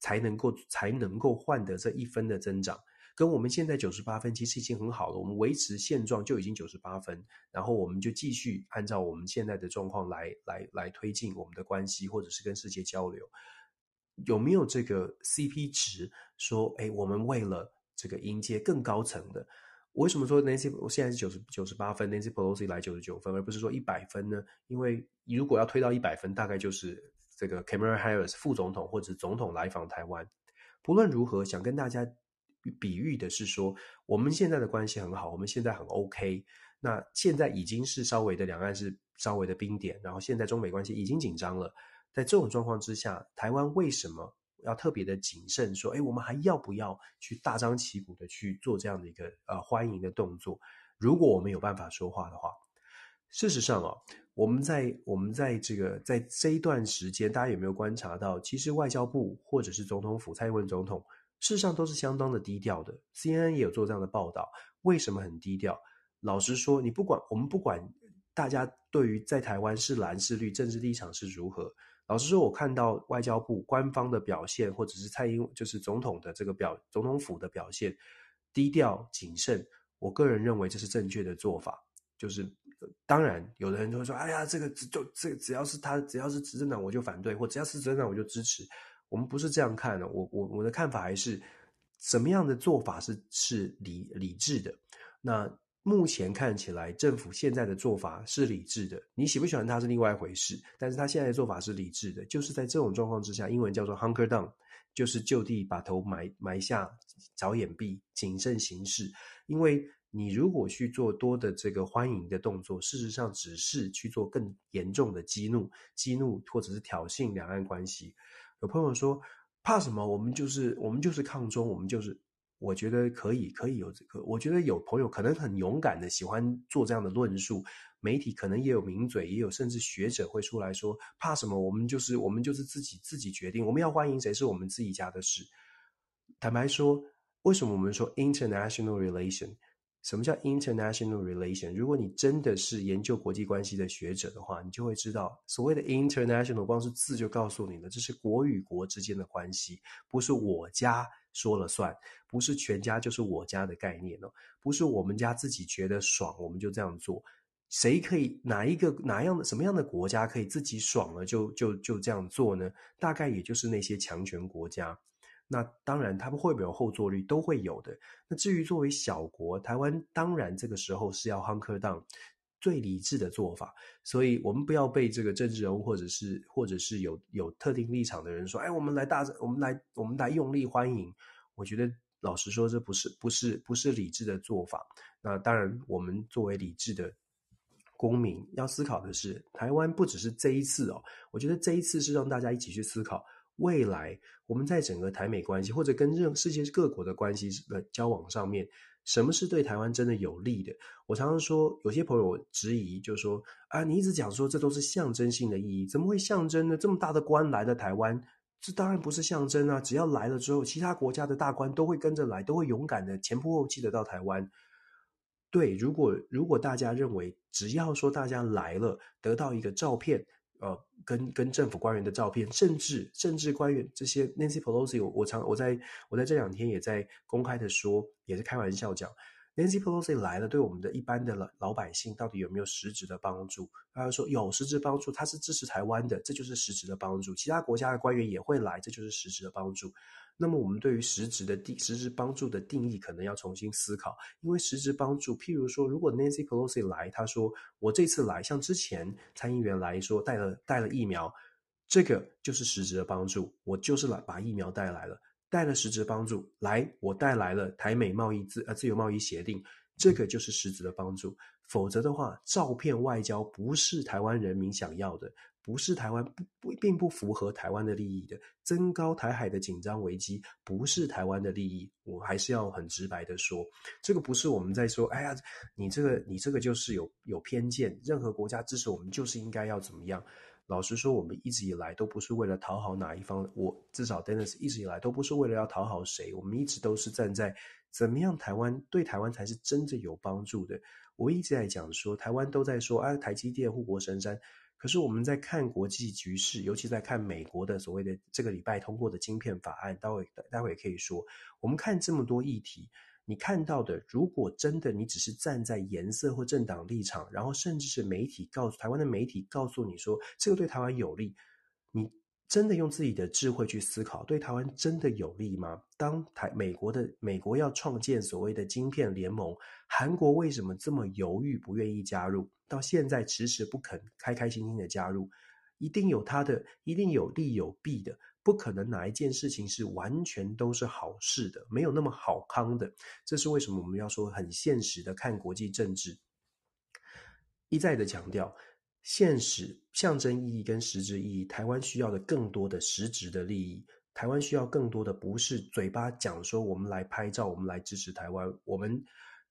才能够才能够换得这一分的增长。跟我们现在九十八分其实已经很好了，我们维持现状就已经九十八分，然后我们就继续按照我们现在的状况来来来推进我们的关系，或者是跟世界交流，有没有这个 CP 值？说，哎，我们为了这个迎接更高层的，为什么说 Nancy 我现在是九十九十八分，Nancy Pelosi 来九十九分，而不是说一百分呢？因为如果要推到一百分，大概就是这个 Kamala Harris 副总统或者总统来访台湾。不论如何，想跟大家。比喻的是说，我们现在的关系很好，我们现在很 OK。那现在已经是稍微的两岸是稍微的冰点，然后现在中美关系已经紧张了。在这种状况之下，台湾为什么要特别的谨慎？说，哎，我们还要不要去大张旗鼓的去做这样的一个呃欢迎的动作？如果我们有办法说话的话，事实上啊，我们在我们在这个在这一段时间，大家有没有观察到，其实外交部或者是总统府蔡英文总统，事实上都是相当的低调的。CNN 也有做这样的报道，为什么很低调？老实说，你不管我们不管大家对于在台湾是蓝是绿，政治立场是如何。老实说，我看到外交部官方的表现，或者是蔡英就是总统的这个表，总统府的表现，低调谨慎。我个人认为这是正确的做法。就是当然，有的人就会说：“哎呀，这个就这个只要是他，只要是执政党，我就反对；或只要是执政党，我就支持。”我们不是这样看的。我我我的看法还是，什么样的做法是是理理智的？那。目前看起来，政府现在的做法是理智的。你喜不喜欢他是另外一回事，但是他现在的做法是理智的，就是在这种状况之下，英文叫做 hunker down，就是就地把头埋埋下，找掩蔽，谨慎行事。因为你如果去做多的这个欢迎的动作，事实上只是去做更严重的激怒、激怒或者是挑衅两岸关系。有朋友说，怕什么？我们就是我们就是抗中，我们就是。我觉得可以，可以有这个。我觉得有朋友可能很勇敢的喜欢做这样的论述，媒体可能也有名嘴，也有甚至学者会出来说，怕什么？我们就是我们就是自己自己决定，我们要欢迎谁是我们自己家的事。坦白说，为什么我们说 international relation？什么叫 international relation？如果你真的是研究国际关系的学者的话，你就会知道，所谓的 international，光是字就告诉你了，这是国与国之间的关系，不是我家。说了算，不是全家就是我家的概念哦，不是我们家自己觉得爽，我们就这样做。谁可以哪一个哪样的什么样的国家可以自己爽了就就就这样做呢？大概也就是那些强权国家。那当然，他们会不会有后坐力，都会有的。那至于作为小国，台湾当然这个时候是要 hunker down。最理智的做法，所以我们不要被这个政治人物或者是或者是有有特定立场的人说，哎，我们来大，我们来我们来用力欢迎。我觉得老实说，这不是不是不是理智的做法。那当然，我们作为理智的公民，要思考的是，台湾不只是这一次哦，我觉得这一次是让大家一起去思考，未来我们在整个台美关系或者跟任世界各国的关系的交往上面。什么是对台湾真的有利的？我常常说，有些朋友质疑，就说啊，你一直讲说这都是象征性的意义，怎么会象征呢？这么大的官来了台湾，这当然不是象征啊！只要来了之后，其他国家的大官都会跟着来，都会勇敢的前仆后继的到台湾。对，如果如果大家认为，只要说大家来了，得到一个照片。呃，跟跟政府官员的照片，甚至甚至官员这些 Nancy Pelosi，我我常我在我在这两天也在公开的说，也是开玩笑讲，Nancy Pelosi 来了，对我们的一般的老老百姓到底有没有实质的帮助？他说有实质帮助，他是支持台湾的，这就是实质的帮助。其他国家的官员也会来，这就是实质的帮助。那么我们对于实质的定实质帮助的定义可能要重新思考，因为实质帮助，譬如说，如果 Nancy Pelosi 来，他说我这次来，像之前参议员来说带了带了疫苗，这个就是实质的帮助，我就是来把疫苗带来了，带了实质帮助来，我带来了台美贸易自呃自由贸易协定，这个就是实质的帮助，否则的话，照片外交不是台湾人民想要的。不是台湾不不并不符合台湾的利益的，增高台海的紧张危机不是台湾的利益，我还是要很直白的说，这个不是我们在说，哎呀，你这个你这个就是有有偏见，任何国家支持我们就是应该要怎么样？老实说，我们一直以来都不是为了讨好哪一方，我至少 Dennis 一直以来都不是为了要讨好谁，我们一直都是站在怎么样台湾对台湾才是真正有帮助的。我一直在讲说，台湾都在说，啊，台积电护国神山。可是我们在看国际局势，尤其在看美国的所谓的这个礼拜通过的晶片法案，待会待会也可以说，我们看这么多议题，你看到的，如果真的你只是站在颜色或政党立场，然后甚至是媒体告诉台湾的媒体告诉你说这个对台湾有利，你。真的用自己的智慧去思考，对台湾真的有利吗？当台美国的美国要创建所谓的晶片联盟，韩国为什么这么犹豫，不愿意加入？到现在迟迟不肯开开心心的加入，一定有它的，一定有利有弊的，不可能哪一件事情是完全都是好事的，没有那么好康的。这是为什么我们要说很现实的看国际政治。一再的强调，现实象征意义跟实质意义，台湾需要的更多的实质的利益。台湾需要更多的不是嘴巴讲说我们来拍照，我们来支持台湾，我们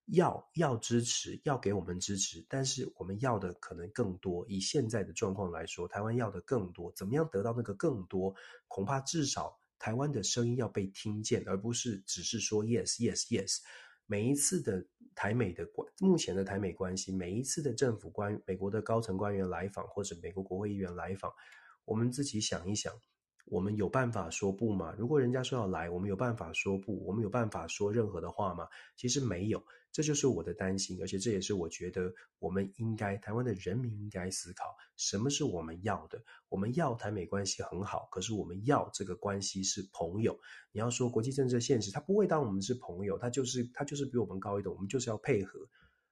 要要支持，要给我们支持，但是我们要的可能更多。以现在的状况来说，台湾要的更多，怎么样得到那个更多？恐怕至少台湾的声音要被听见，而不是只是说 yes yes yes。每一次的台美的关，目前的台美关系，每一次的政府官，美国的高层官员来访，或者美国国会议员来访，我们自己想一想。我们有办法说不吗？如果人家说要来，我们有办法说不？我们有办法说任何的话吗？其实没有，这就是我的担心，而且这也是我觉得我们应该，台湾的人民应该思考，什么是我们要的？我们要台美关系很好，可是我们要这个关系是朋友。你要说国际政治现实，他不会当我们是朋友，他就是他就是比我们高一等，我们就是要配合。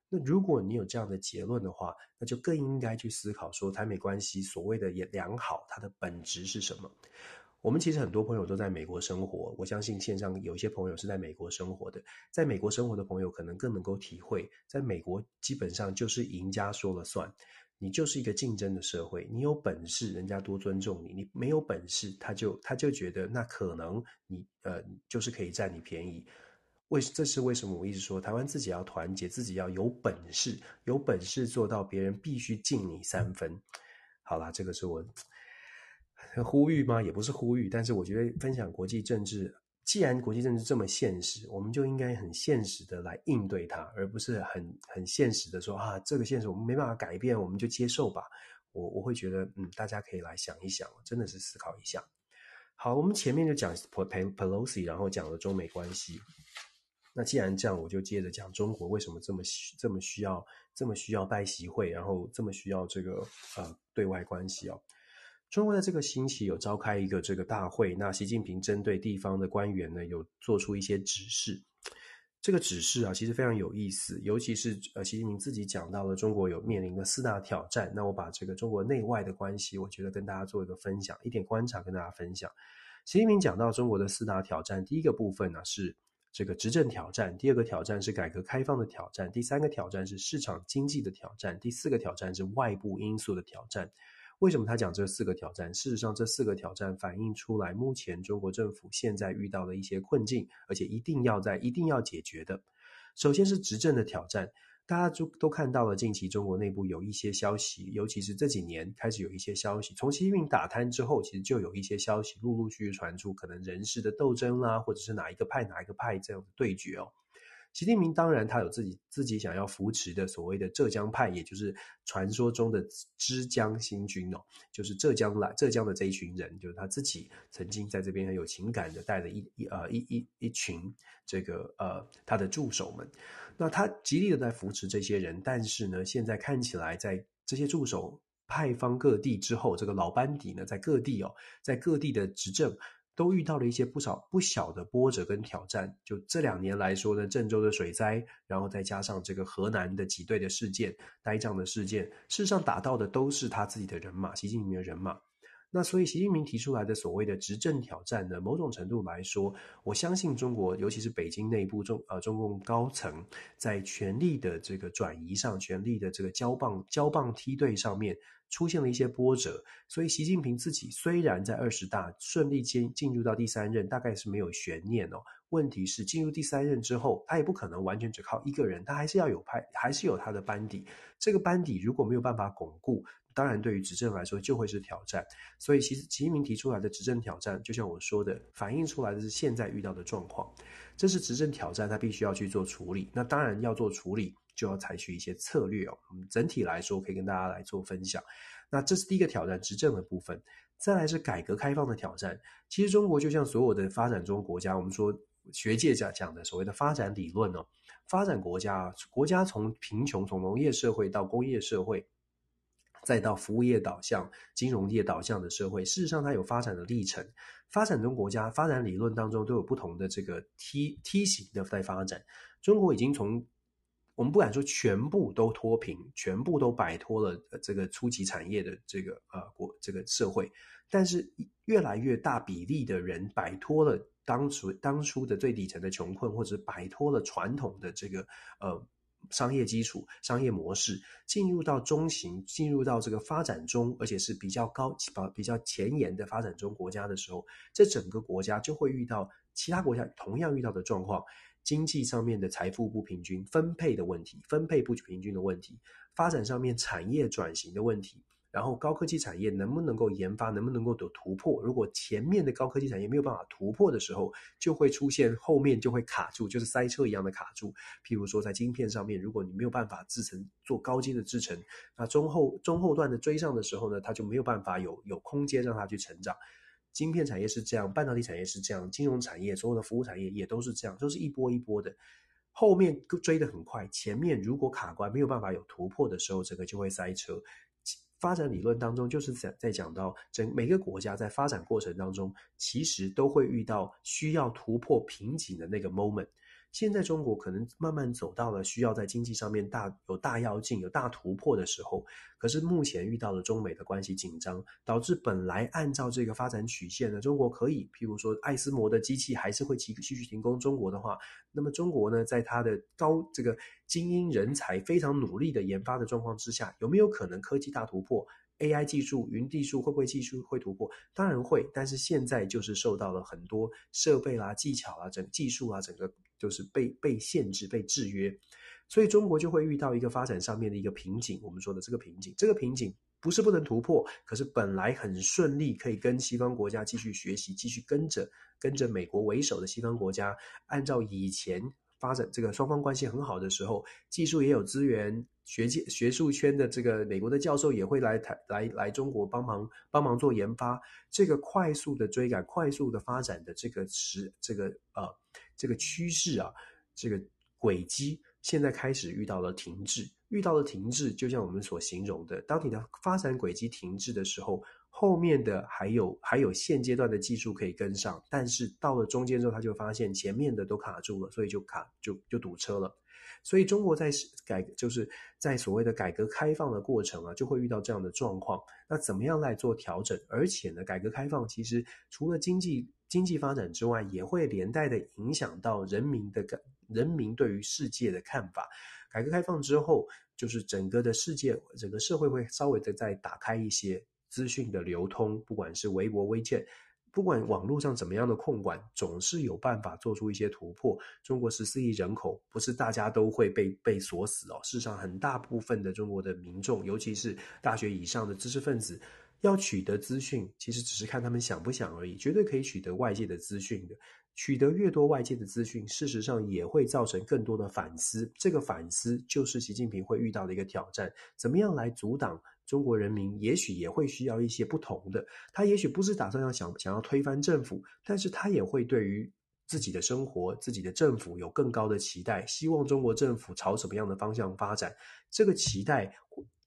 那如果你有这样的结论的话，那就更应该去思考说，台美关系所谓的也良好，它的本质是什么？我们其实很多朋友都在美国生活，我相信线上有一些朋友是在美国生活的，在美国生活的朋友可能更能够体会，在美国基本上就是赢家说了算，你就是一个竞争的社会，你有本事人家多尊重你，你没有本事他就他就觉得那可能你呃就是可以占你便宜。为这是为什么？我一直说台湾自己要团结，自己要有本事，有本事做到别人必须敬你三分。好啦，这个是我呼吁吗？也不是呼吁，但是我觉得分享国际政治，既然国际政治这么现实，我们就应该很现实的来应对它，而不是很很现实的说啊，这个现实我们没办法改变，我们就接受吧。我我会觉得，嗯，大家可以来想一想，真的是思考一下。好，我们前面就讲 Pelosi，然后讲了中美关系。那既然这样，我就接着讲中国为什么这么需这么需要这么需要拜习会，然后这么需要这个呃对外关系哦。中国在这个星期有召开一个这个大会，那习近平针对地方的官员呢，有做出一些指示。这个指示啊，其实非常有意思，尤其是呃习近平自己讲到了中国有面临的四大挑战。那我把这个中国内外的关系，我觉得跟大家做一个分享，一点观察跟大家分享。习近平讲到中国的四大挑战，第一个部分呢是。这个执政挑战，第二个挑战是改革开放的挑战，第三个挑战是市场经济的挑战，第四个挑战是外部因素的挑战。为什么他讲这四个挑战？事实上，这四个挑战反映出来目前中国政府现在遇到的一些困境，而且一定要在一定要解决的。首先是执政的挑战。大家就都看到了，近期中国内部有一些消息，尤其是这几年开始有一些消息。从习近平打贪之后，其实就有一些消息陆陆续续传出，可能人事的斗争啦，或者是哪一个派哪一个派这样的对决哦。习近平当然他有自己自己想要扶持的所谓的浙江派，也就是传说中的枝江新军哦，就是浙江来浙江的这一群人，就是他自己曾经在这边很有情感的带了一一呃一一一群这个呃他的助手们。那他极力的在扶持这些人，但是呢，现在看起来在这些助手派方各地之后，这个老班底呢，在各地哦，在各地的执政都遇到了一些不少不小的波折跟挑战。就这两年来说呢，郑州的水灾，然后再加上这个河南的挤兑的事件、呆账的事件，事实上打到的都是他自己的人马，习近平的人马。那所以，习近平提出来的所谓的执政挑战呢，某种程度来说，我相信中国，尤其是北京内部中呃中共高层在权力的这个转移上，权力的这个交棒交棒梯队上面出现了一些波折。所以，习近平自己虽然在二十大顺利进进入到第三任，大概是没有悬念哦。问题是进入第三任之后，他也不可能完全只靠一个人，他还是要有派，还是有他的班底。这个班底如果没有办法巩固，当然，对于执政来说就会是挑战，所以其实习近平提出来的执政挑战，就像我说的，反映出来的是现在遇到的状况。这是执政挑战，他必须要去做处理。那当然要做处理，就要采取一些策略哦。我们整体来说，可以跟大家来做分享。那这是第一个挑战，执政的部分。再来是改革开放的挑战。其实中国就像所有的发展中国家，我们说学界讲讲的所谓的发展理论哦，发展国家，国家从贫穷，从农业社会到工业社会。再到服务业导向、金融业导向的社会，事实上它有发展的历程。发展中国家发展理论当中都有不同的这个梯梯形的在发展。中国已经从我们不敢说全部都脱贫，全部都摆脱了这个初级产业的这个呃国这个社会，但是越来越大比例的人摆脱了当初当初的最底层的穷困，或者摆脱了传统的这个呃商业基础、商业模式，进入到中型，进入到这个发展中，而且是比较高、比较前沿的发展中国家的时候，这整个国家就会遇到其他国家同样遇到的状况：经济上面的财富不平均、分配的问题、分配不平均的问题，发展上面产业转型的问题。然后高科技产业能不能够研发，能不能够有突破？如果前面的高科技产业没有办法突破的时候，就会出现后面就会卡住，就是塞车一样的卡住。譬如说在晶片上面，如果你没有办法制成做高阶的制成，那中后中后段的追上的时候呢，它就没有办法有有空间让它去成长。芯片产业是这样，半导体产业是这样，金融产业所有的服务产业也都是这样，都是一波一波的。后面追得很快，前面如果卡关没有办法有突破的时候，整个就会塞车。发展理论当中，就是在在讲到整每个国家在发展过程当中，其实都会遇到需要突破瓶颈的那个 moment。现在中国可能慢慢走到了需要在经济上面大有大跃进、有大突破的时候，可是目前遇到了中美的关系紧张，导致本来按照这个发展曲线呢，中国可以，譬如说艾斯摩的机器还是会继继续提供中国的话，那么中国呢，在它的高这个精英人才非常努力的研发的状况之下，有没有可能科技大突破？AI 技术、云技术会不会技术会突破？当然会，但是现在就是受到了很多设备啦、技巧啦、整技术啊，整个就是被被限制、被制约，所以中国就会遇到一个发展上面的一个瓶颈。我们说的这个瓶颈，这个瓶颈不是不能突破，可是本来很顺利，可以跟西方国家继续学习、继续跟着跟着美国为首的西方国家，按照以前。发展这个双方关系很好的时候，技术也有资源，学界学术圈的这个美国的教授也会来台来来中国帮忙帮忙做研发。这个快速的追赶、快速的发展的这个时这个呃这个趋势啊，这个轨迹现在开始遇到了停滞，遇到了停滞，就像我们所形容的，当你的发展轨迹停滞的时候。后面的还有还有现阶段的技术可以跟上，但是到了中间之后，他就发现前面的都卡住了，所以就卡就就堵车了。所以中国在改就是在所谓的改革开放的过程啊，就会遇到这样的状况。那怎么样来做调整？而且呢，改革开放其实除了经济经济发展之外，也会连带的影响到人民的感人民对于世界的看法。改革开放之后，就是整个的世界整个社会会稍微的再打开一些。资讯的流通，不管是微博、微信，不管网络上怎么样的控管，总是有办法做出一些突破。中国十四亿人口，不是大家都会被被锁死哦。事实上，很大部分的中国的民众，尤其是大学以上的知识分子，要取得资讯，其实只是看他们想不想而已。绝对可以取得外界的资讯的。取得越多外界的资讯，事实上也会造成更多的反思。这个反思就是习近平会遇到的一个挑战：怎么样来阻挡？中国人民也许也会需要一些不同的，他也许不是打算要想想要推翻政府，但是他也会对于自己的生活、自己的政府有更高的期待，希望中国政府朝什么样的方向发展。这个期待，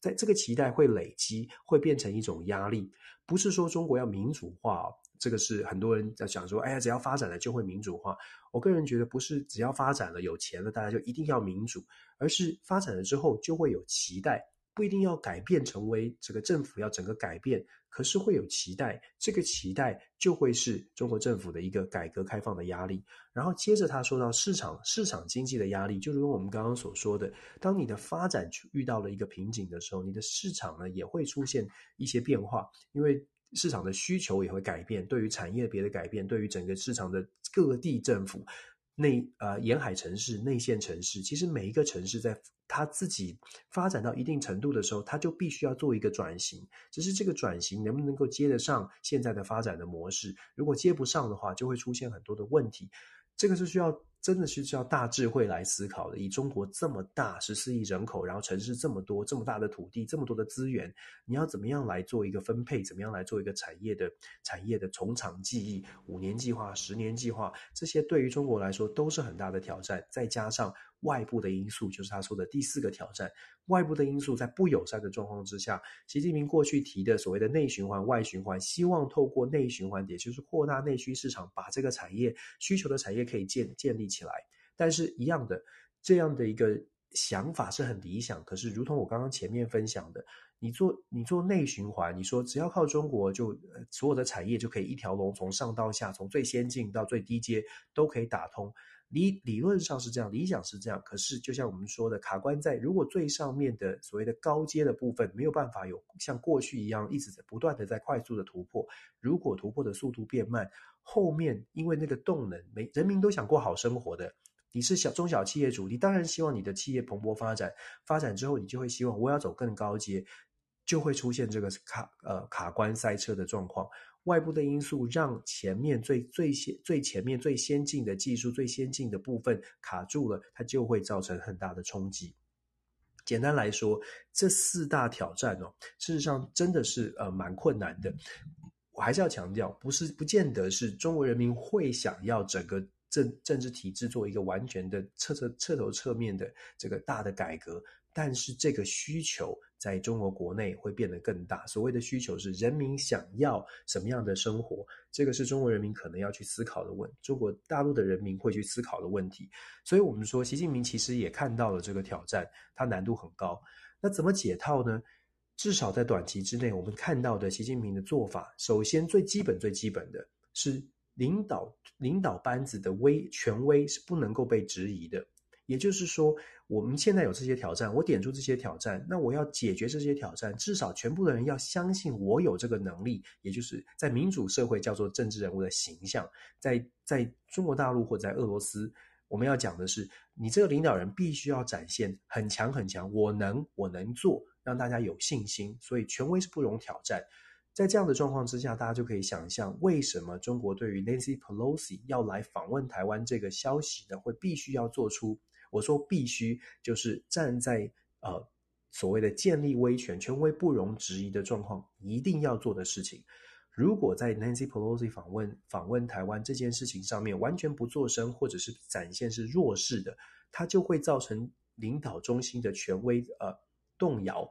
在这个期待会累积，会变成一种压力。不是说中国要民主化，这个是很多人在想说，哎呀，只要发展了就会民主化。我个人觉得不是只要发展了有钱了，大家就一定要民主，而是发展了之后就会有期待。不一定要改变成为这个政府要整个改变，可是会有期待，这个期待就会是中国政府的一个改革开放的压力。然后接着他说到市场市场经济的压力，就如我们刚刚所说的，当你的发展遇到了一个瓶颈的时候，你的市场呢也会出现一些变化，因为市场的需求也会改变，对于产业别的改变，对于整个市场的各地政府。内呃沿海城市、内线城市，其实每一个城市在它自己发展到一定程度的时候，它就必须要做一个转型。只是这个转型能不能够接得上现在的发展的模式？如果接不上的话，就会出现很多的问题。这个是需要。真的是叫大智慧来思考的。以中国这么大，十四亿人口，然后城市这么多，这么大的土地，这么多的资源，你要怎么样来做一个分配？怎么样来做一个产业的产业的从长计议？五年计划、十年计划，这些对于中国来说都是很大的挑战。再加上外部的因素，就是他说的第四个挑战。外部的因素在不友善的状况之下，习近平过去提的所谓的内循环、外循环，希望透过内循环，也就是扩大内需市场，把这个产业需求的产业可以建建立起来。但是，一样的这样的一个想法是很理想。可是，如同我刚刚前面分享的，你做你做内循环，你说只要靠中国就，所有的产业就可以一条龙从上到下，从最先进到最低阶都可以打通。理理论上是这样，理想是这样。可是就像我们说的，卡关在如果最上面的所谓的高阶的部分没有办法有像过去一样一直在不断的在快速的突破，如果突破的速度变慢，后面因为那个动能，每人民都想过好生活的。你是小中小企业主，你当然希望你的企业蓬勃发展，发展之后你就会希望我要走更高阶，就会出现这个卡呃卡关塞车的状况。外部的因素让前面最最先最前面最先进的技术最先进的部分卡住了，它就会造成很大的冲击。简单来说，这四大挑战哦，事实上真的是呃蛮困难的。我还是要强调，不是不见得是中国人民会想要整个。政政治体制做一个完全的彻彻彻头彻面的这个大的改革，但是这个需求在中国国内会变得更大。所谓的需求是人民想要什么样的生活，这个是中国人民可能要去思考的问，中国大陆的人民会去思考的问题。所以，我们说习近平其实也看到了这个挑战，它难度很高。那怎么解套呢？至少在短期之内，我们看到的习近平的做法，首先最基本最基本的是。领导领导班子的威权威是不能够被质疑的，也就是说，我们现在有这些挑战，我点出这些挑战，那我要解决这些挑战，至少全部的人要相信我有这个能力，也就是在民主社会叫做政治人物的形象，在在中国大陆或者在俄罗斯，我们要讲的是，你这个领导人必须要展现很强很强，我能我能做，让大家有信心，所以权威是不容挑战。在这样的状况之下，大家就可以想象，为什么中国对于 Nancy Pelosi 要来访问台湾这个消息呢，会必须要做出，我说必须，就是站在呃所谓的建立威权、权威不容置疑的状况，一定要做的事情。如果在 Nancy Pelosi 访问访问台湾这件事情上面完全不作声，或者是展现是弱势的，它就会造成领导中心的权威呃动摇。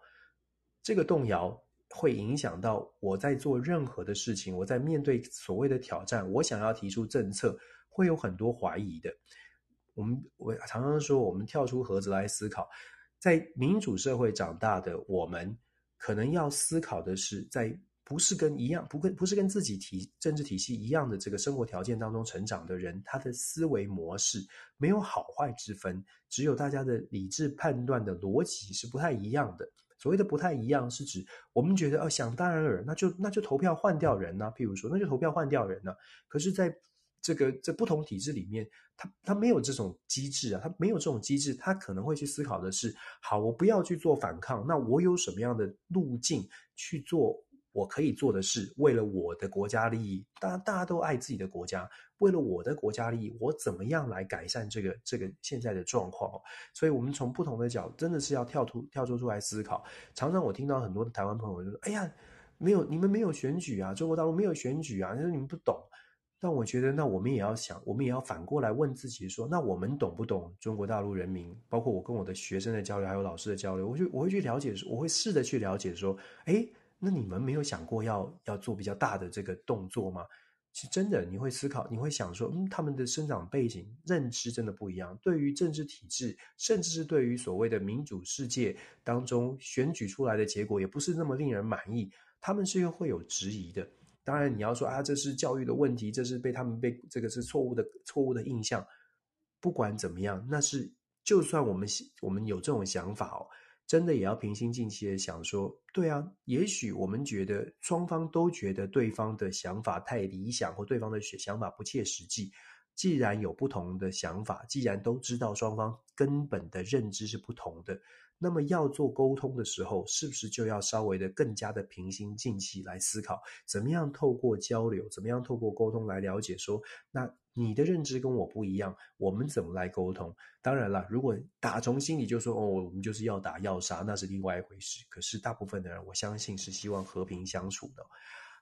这个动摇。会影响到我在做任何的事情，我在面对所谓的挑战，我想要提出政策，会有很多怀疑的。我们我常常说，我们跳出盒子来思考，在民主社会长大的我们，可能要思考的是，在不是跟一样，不跟不是跟自己体政治体系一样的这个生活条件当中成长的人，他的思维模式没有好坏之分，只有大家的理智判断的逻辑是不太一样的。所谓的不太一样，是指我们觉得，哦，想当然尔，那就那就投票换掉人呢、譬如说，那就投票换掉人呢、可是，在这个这不同体制里面，他他没有这种机制啊，他没有这种机制，他可能会去思考的是：好，我不要去做反抗，那我有什么样的路径去做？我可以做的事，为了我的国家利益，大家大家都爱自己的国家。为了我的国家利益，我怎么样来改善这个这个现在的状况？所以，我们从不同的角，真的是要跳出跳出出来思考。常常我听到很多的台湾朋友就说：“哎呀，没有你们没有选举啊，中国大陆没有选举啊，就是你们不懂。”但我觉得，那我们也要想，我们也要反过来问自己说：“那我们懂不懂中国大陆人民？包括我跟我的学生的交流，还有老师的交流，我就我会去了解，我会试着去了解说：哎。”那你们没有想过要要做比较大的这个动作吗？是真的，你会思考，你会想说，嗯，他们的生长背景、认知真的不一样。对于政治体制，甚至是对于所谓的民主世界当中选举出来的结果，也不是那么令人满意。他们是又会有质疑的。当然，你要说啊，这是教育的问题，这是被他们被这个是错误的错误的印象。不管怎么样，那是就算我们我们有这种想法哦。真的也要平心静气的想说，对啊，也许我们觉得双方都觉得对方的想法太理想，或对方的想法不切实际。既然有不同的想法，既然都知道双方根本的认知是不同的，那么要做沟通的时候，是不是就要稍微的更加的平心静气来思考，怎么样透过交流，怎么样透过沟通来了解说，那。你的认知跟我不一样，我们怎么来沟通？当然了，如果打从心里就说哦，我们就是要打要杀，那是另外一回事。可是大部分的人，我相信是希望和平相处的。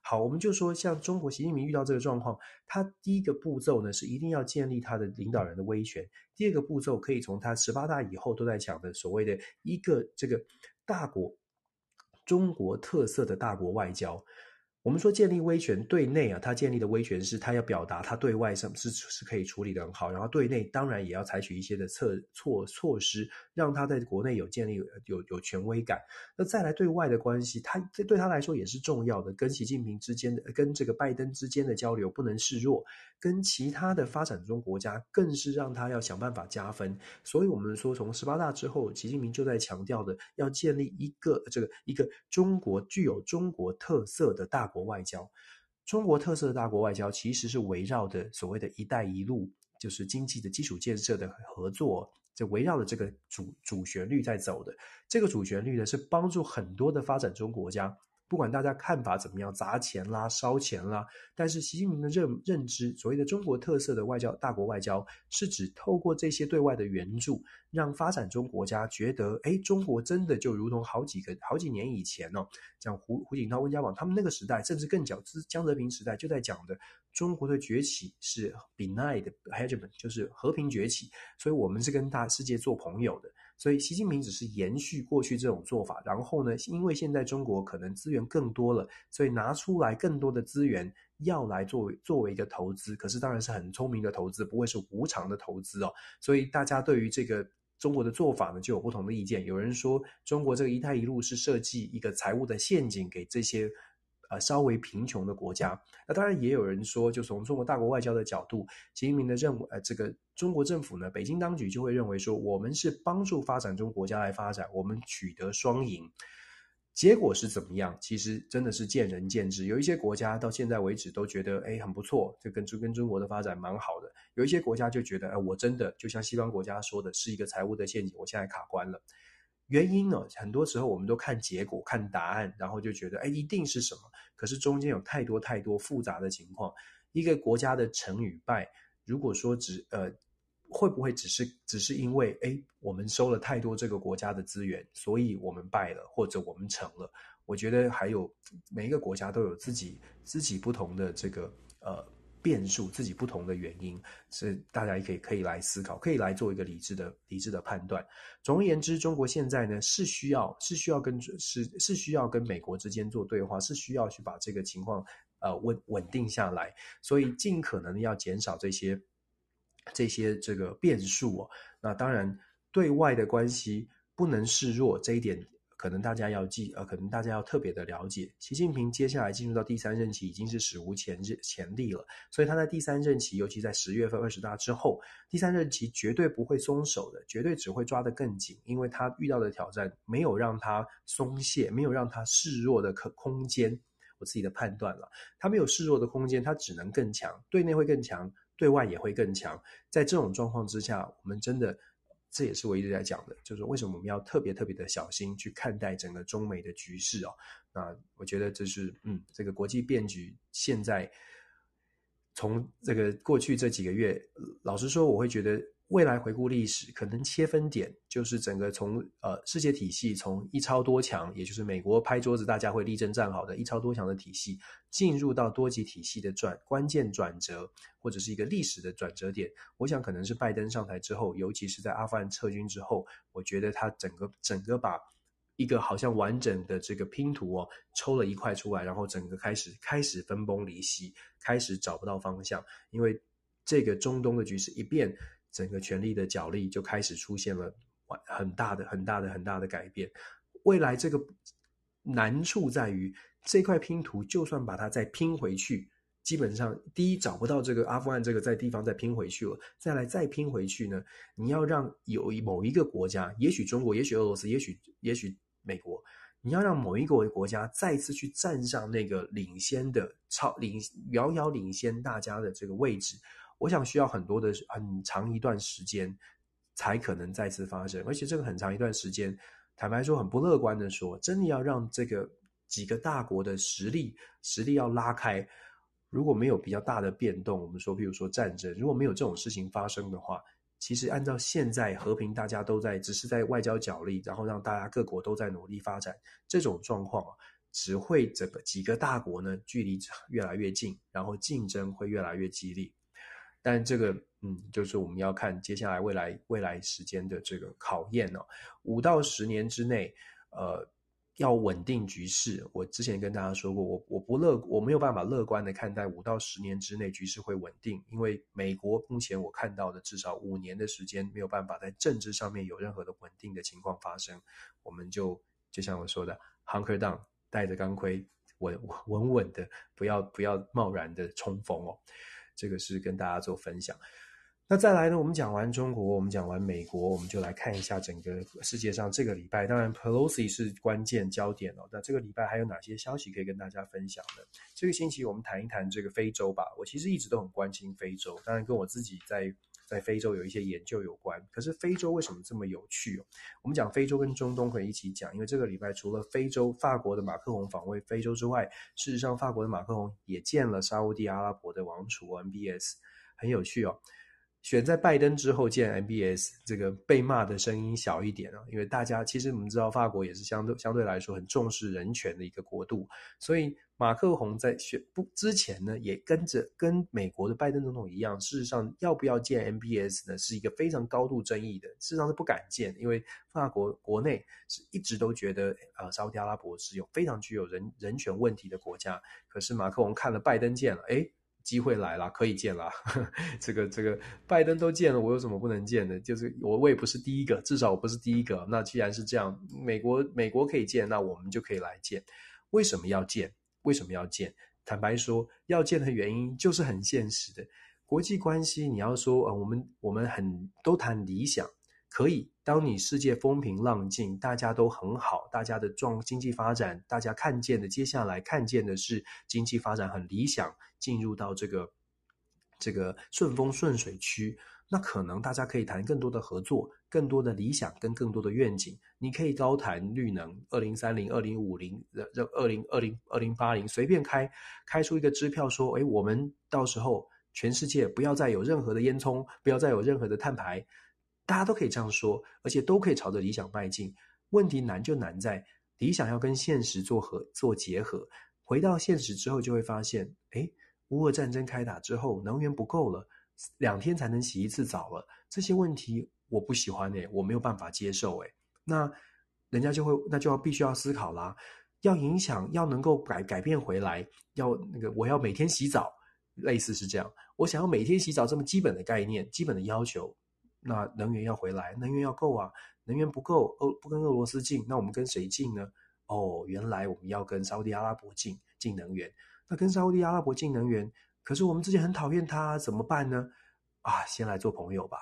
好，我们就说像中国习近平遇到这个状况，他第一个步骤呢是一定要建立他的领导人的威权。第二个步骤可以从他十八大以后都在讲的所谓的一个这个大国中国特色的大国外交。我们说建立威权，对内啊，他建立的威权是他要表达他对外什么是是可以处理得很好，然后对内当然也要采取一些的策措措施，让他在国内有建立有有权威感。那再来对外的关系，他这对他来说也是重要的，跟习近平之间的跟这个拜登之间的交流不能示弱，跟其他的发展中国家更是让他要想办法加分。所以我们说，从十八大之后，习近平就在强调的要建立一个这个一个中国具有中国特色的大国。国外交，中国特色的大国外交其实是围绕的所谓的一带一路，就是经济的基础建设的合作，就围绕着这个主主旋律在走的。这个主旋律呢，是帮助很多的发展中国家。不管大家看法怎么样，砸钱啦、烧钱啦，但是习近平的认认知，所谓的中国特色的外交、大国外交，是指透过这些对外的援助，让发展中国家觉得，哎，中国真的就如同好几个好几年以前哦，像胡胡锦涛、温家宝他们那个时代，甚至更早之江泽民时代就在讲的，中国的崛起是 benign hegemony，就是和平崛起，所以我们是跟大世界做朋友的。所以，习近平只是延续过去这种做法，然后呢，因为现在中国可能资源更多了，所以拿出来更多的资源要来作为作为一个投资，可是当然是很聪明的投资，不会是无偿的投资哦。所以大家对于这个中国的做法呢，就有不同的意见。有人说，中国这个“一带一路”是设计一个财务的陷阱给这些。呃，稍微贫穷的国家，那当然也有人说，就从中国大国外交的角度，习近平的任务，呃，这个中国政府呢，北京当局就会认为说，我们是帮助发展中国家来发展，我们取得双赢。结果是怎么样？其实真的是见仁见智。有一些国家到现在为止都觉得，哎，很不错，这跟跟中国的发展蛮好的。有一些国家就觉得，哎，我真的就像西方国家说的，是一个财务的陷阱，我现在卡关了。原因呢，很多时候我们都看结果、看答案，然后就觉得，哎，一定是什么？可是中间有太多太多复杂的情况。一个国家的成与败，如果说只呃，会不会只是只是因为，哎，我们收了太多这个国家的资源，所以我们败了，或者我们成了？我觉得还有每一个国家都有自己自己不同的这个呃。变数，自己不同的原因，是大家也可以可以来思考，可以来做一个理智的理智的判断。总而言之，中国现在呢是需要是需要跟是是需要跟美国之间做对话，是需要去把这个情况呃稳稳定下来，所以尽可能的要减少这些这些这个变数哦。那当然，对外的关系不能示弱，这一点。可能大家要记，呃，可能大家要特别的了解，习近平接下来进入到第三任期已经是史无前日前例了，所以他在第三任期，尤其在十月份二十大之后，第三任期绝对不会松手的，绝对只会抓得更紧，因为他遇到的挑战没有让他松懈，没有让他示弱的可空间。我自己的判断了，他没有示弱的空间，他只能更强，对内会更强，对外也会更强。在这种状况之下，我们真的。这也是我一直在讲的，就是为什么我们要特别特别的小心去看待整个中美的局势哦。那我觉得这是，嗯，这个国际变局现在从这个过去这几个月，老实说，我会觉得。未来回顾历史，可能切分点就是整个从呃世界体系从一超多强，也就是美国拍桌子大家会立正站好的一超多强的体系，进入到多极体系的转关键转折，或者是一个历史的转折点。我想可能是拜登上台之后，尤其是在阿富汗撤军之后，我觉得他整个整个把一个好像完整的这个拼图哦抽了一块出来，然后整个开始开始分崩离析，开始找不到方向，因为这个中东的局势一变。整个权力的角力就开始出现了很大的、很大的、很大的改变。未来这个难处在于，这块拼图就算把它再拼回去，基本上第一找不到这个阿富汗这个在地方再拼回去了，再来再拼回去呢，你要让有一某一个国家，也许中国，也许俄罗斯，也许也许美国，你要让某一个国家再次去站上那个领先的超领遥遥领先大家的这个位置。我想需要很多的很长一段时间才可能再次发生，而且这个很长一段时间，坦白说很不乐观的说，真的要让这个几个大国的实力实力要拉开，如果没有比较大的变动，我们说，比如说战争，如果没有这种事情发生的话，其实按照现在和平，大家都在只是在外交角力，然后让大家各国都在努力发展，这种状况啊，只会这个几个大国呢距离越来越近，然后竞争会越来越激烈。但这个，嗯，就是我们要看接下来未来未来时间的这个考验哦。五到十年之内，呃，要稳定局势。我之前跟大家说过，我我不乐，我没有办法乐观的看待五到十年之内局势会稳定，因为美国目前我看到的至少五年的时间没有办法在政治上面有任何的稳定的情况发生。我们就就像我说的，hunker down，带着钢盔，稳稳稳的，不要不要贸然的冲锋哦。这个是跟大家做分享。那再来呢？我们讲完中国，我们讲完美国，我们就来看一下整个世界上这个礼拜。当然，Pelosi 是关键焦点哦。那这个礼拜还有哪些消息可以跟大家分享呢？这个星期我们谈一谈这个非洲吧。我其实一直都很关心非洲，当然跟我自己在在非洲有一些研究有关。可是非洲为什么这么有趣哦？我们讲非洲跟中东可以一起讲，因为这个礼拜除了非洲法国的马克宏访问非洲之外，事实上法国的马克宏也见了沙乌地阿拉伯的王储 MBS，很有趣哦。选在拜登之后见 MBS，这个被骂的声音小一点啊，因为大家其实我们知道法国也是相对相对来说很重视人权的一个国度，所以马克宏在选不之前呢，也跟着跟美国的拜登总统一样，事实上要不要见 MBS 呢，是一个非常高度争议的，事实上是不敢见，因为法国国内是一直都觉得呃，沙乌地阿拉伯是有非常具有人人权问题的国家，可是马克宏看了拜登见了，诶机会来了，可以见了。这 *laughs* 个这个，拜登都见了，我有什么不能见的？就是我我也不是第一个，至少我不是第一个。那既然是这样，美国美国可以见，那我们就可以来见。为什么要见？为什么要见？坦白说，要见的原因就是很现实的。国际关系，你要说啊，我们我们很都谈理想。可以，当你世界风平浪静，大家都很好，大家的状经济发展，大家看见的，接下来看见的是经济发展很理想，进入到这个这个顺风顺水区，那可能大家可以谈更多的合作，更多的理想跟更多的愿景。你可以高谈绿能，二零三零、二零五零、二零二零、二零八零，随便开开出一个支票，说，诶，我们到时候全世界不要再有任何的烟囱，不要再有任何的碳排。大家都可以这样说，而且都可以朝着理想迈进。问题难就难在理想要跟现实做合做结合。回到现实之后，就会发现，诶，乌俄战争开打之后，能源不够了，两天才能洗一次澡了。这些问题我不喜欢诶，我没有办法接受诶。那人家就会，那就要必须要思考啦，要影响，要能够改改变回来，要那个我要每天洗澡，类似是这样。我想要每天洗澡这么基本的概念，基本的要求。那能源要回来，能源要够啊，能源不够，欧不跟俄罗斯进，那我们跟谁进呢？哦，原来我们要跟沙乌地阿拉伯进进能源。那跟沙乌地阿拉伯进能源，可是我们之前很讨厌他，怎么办呢？啊，先来做朋友吧。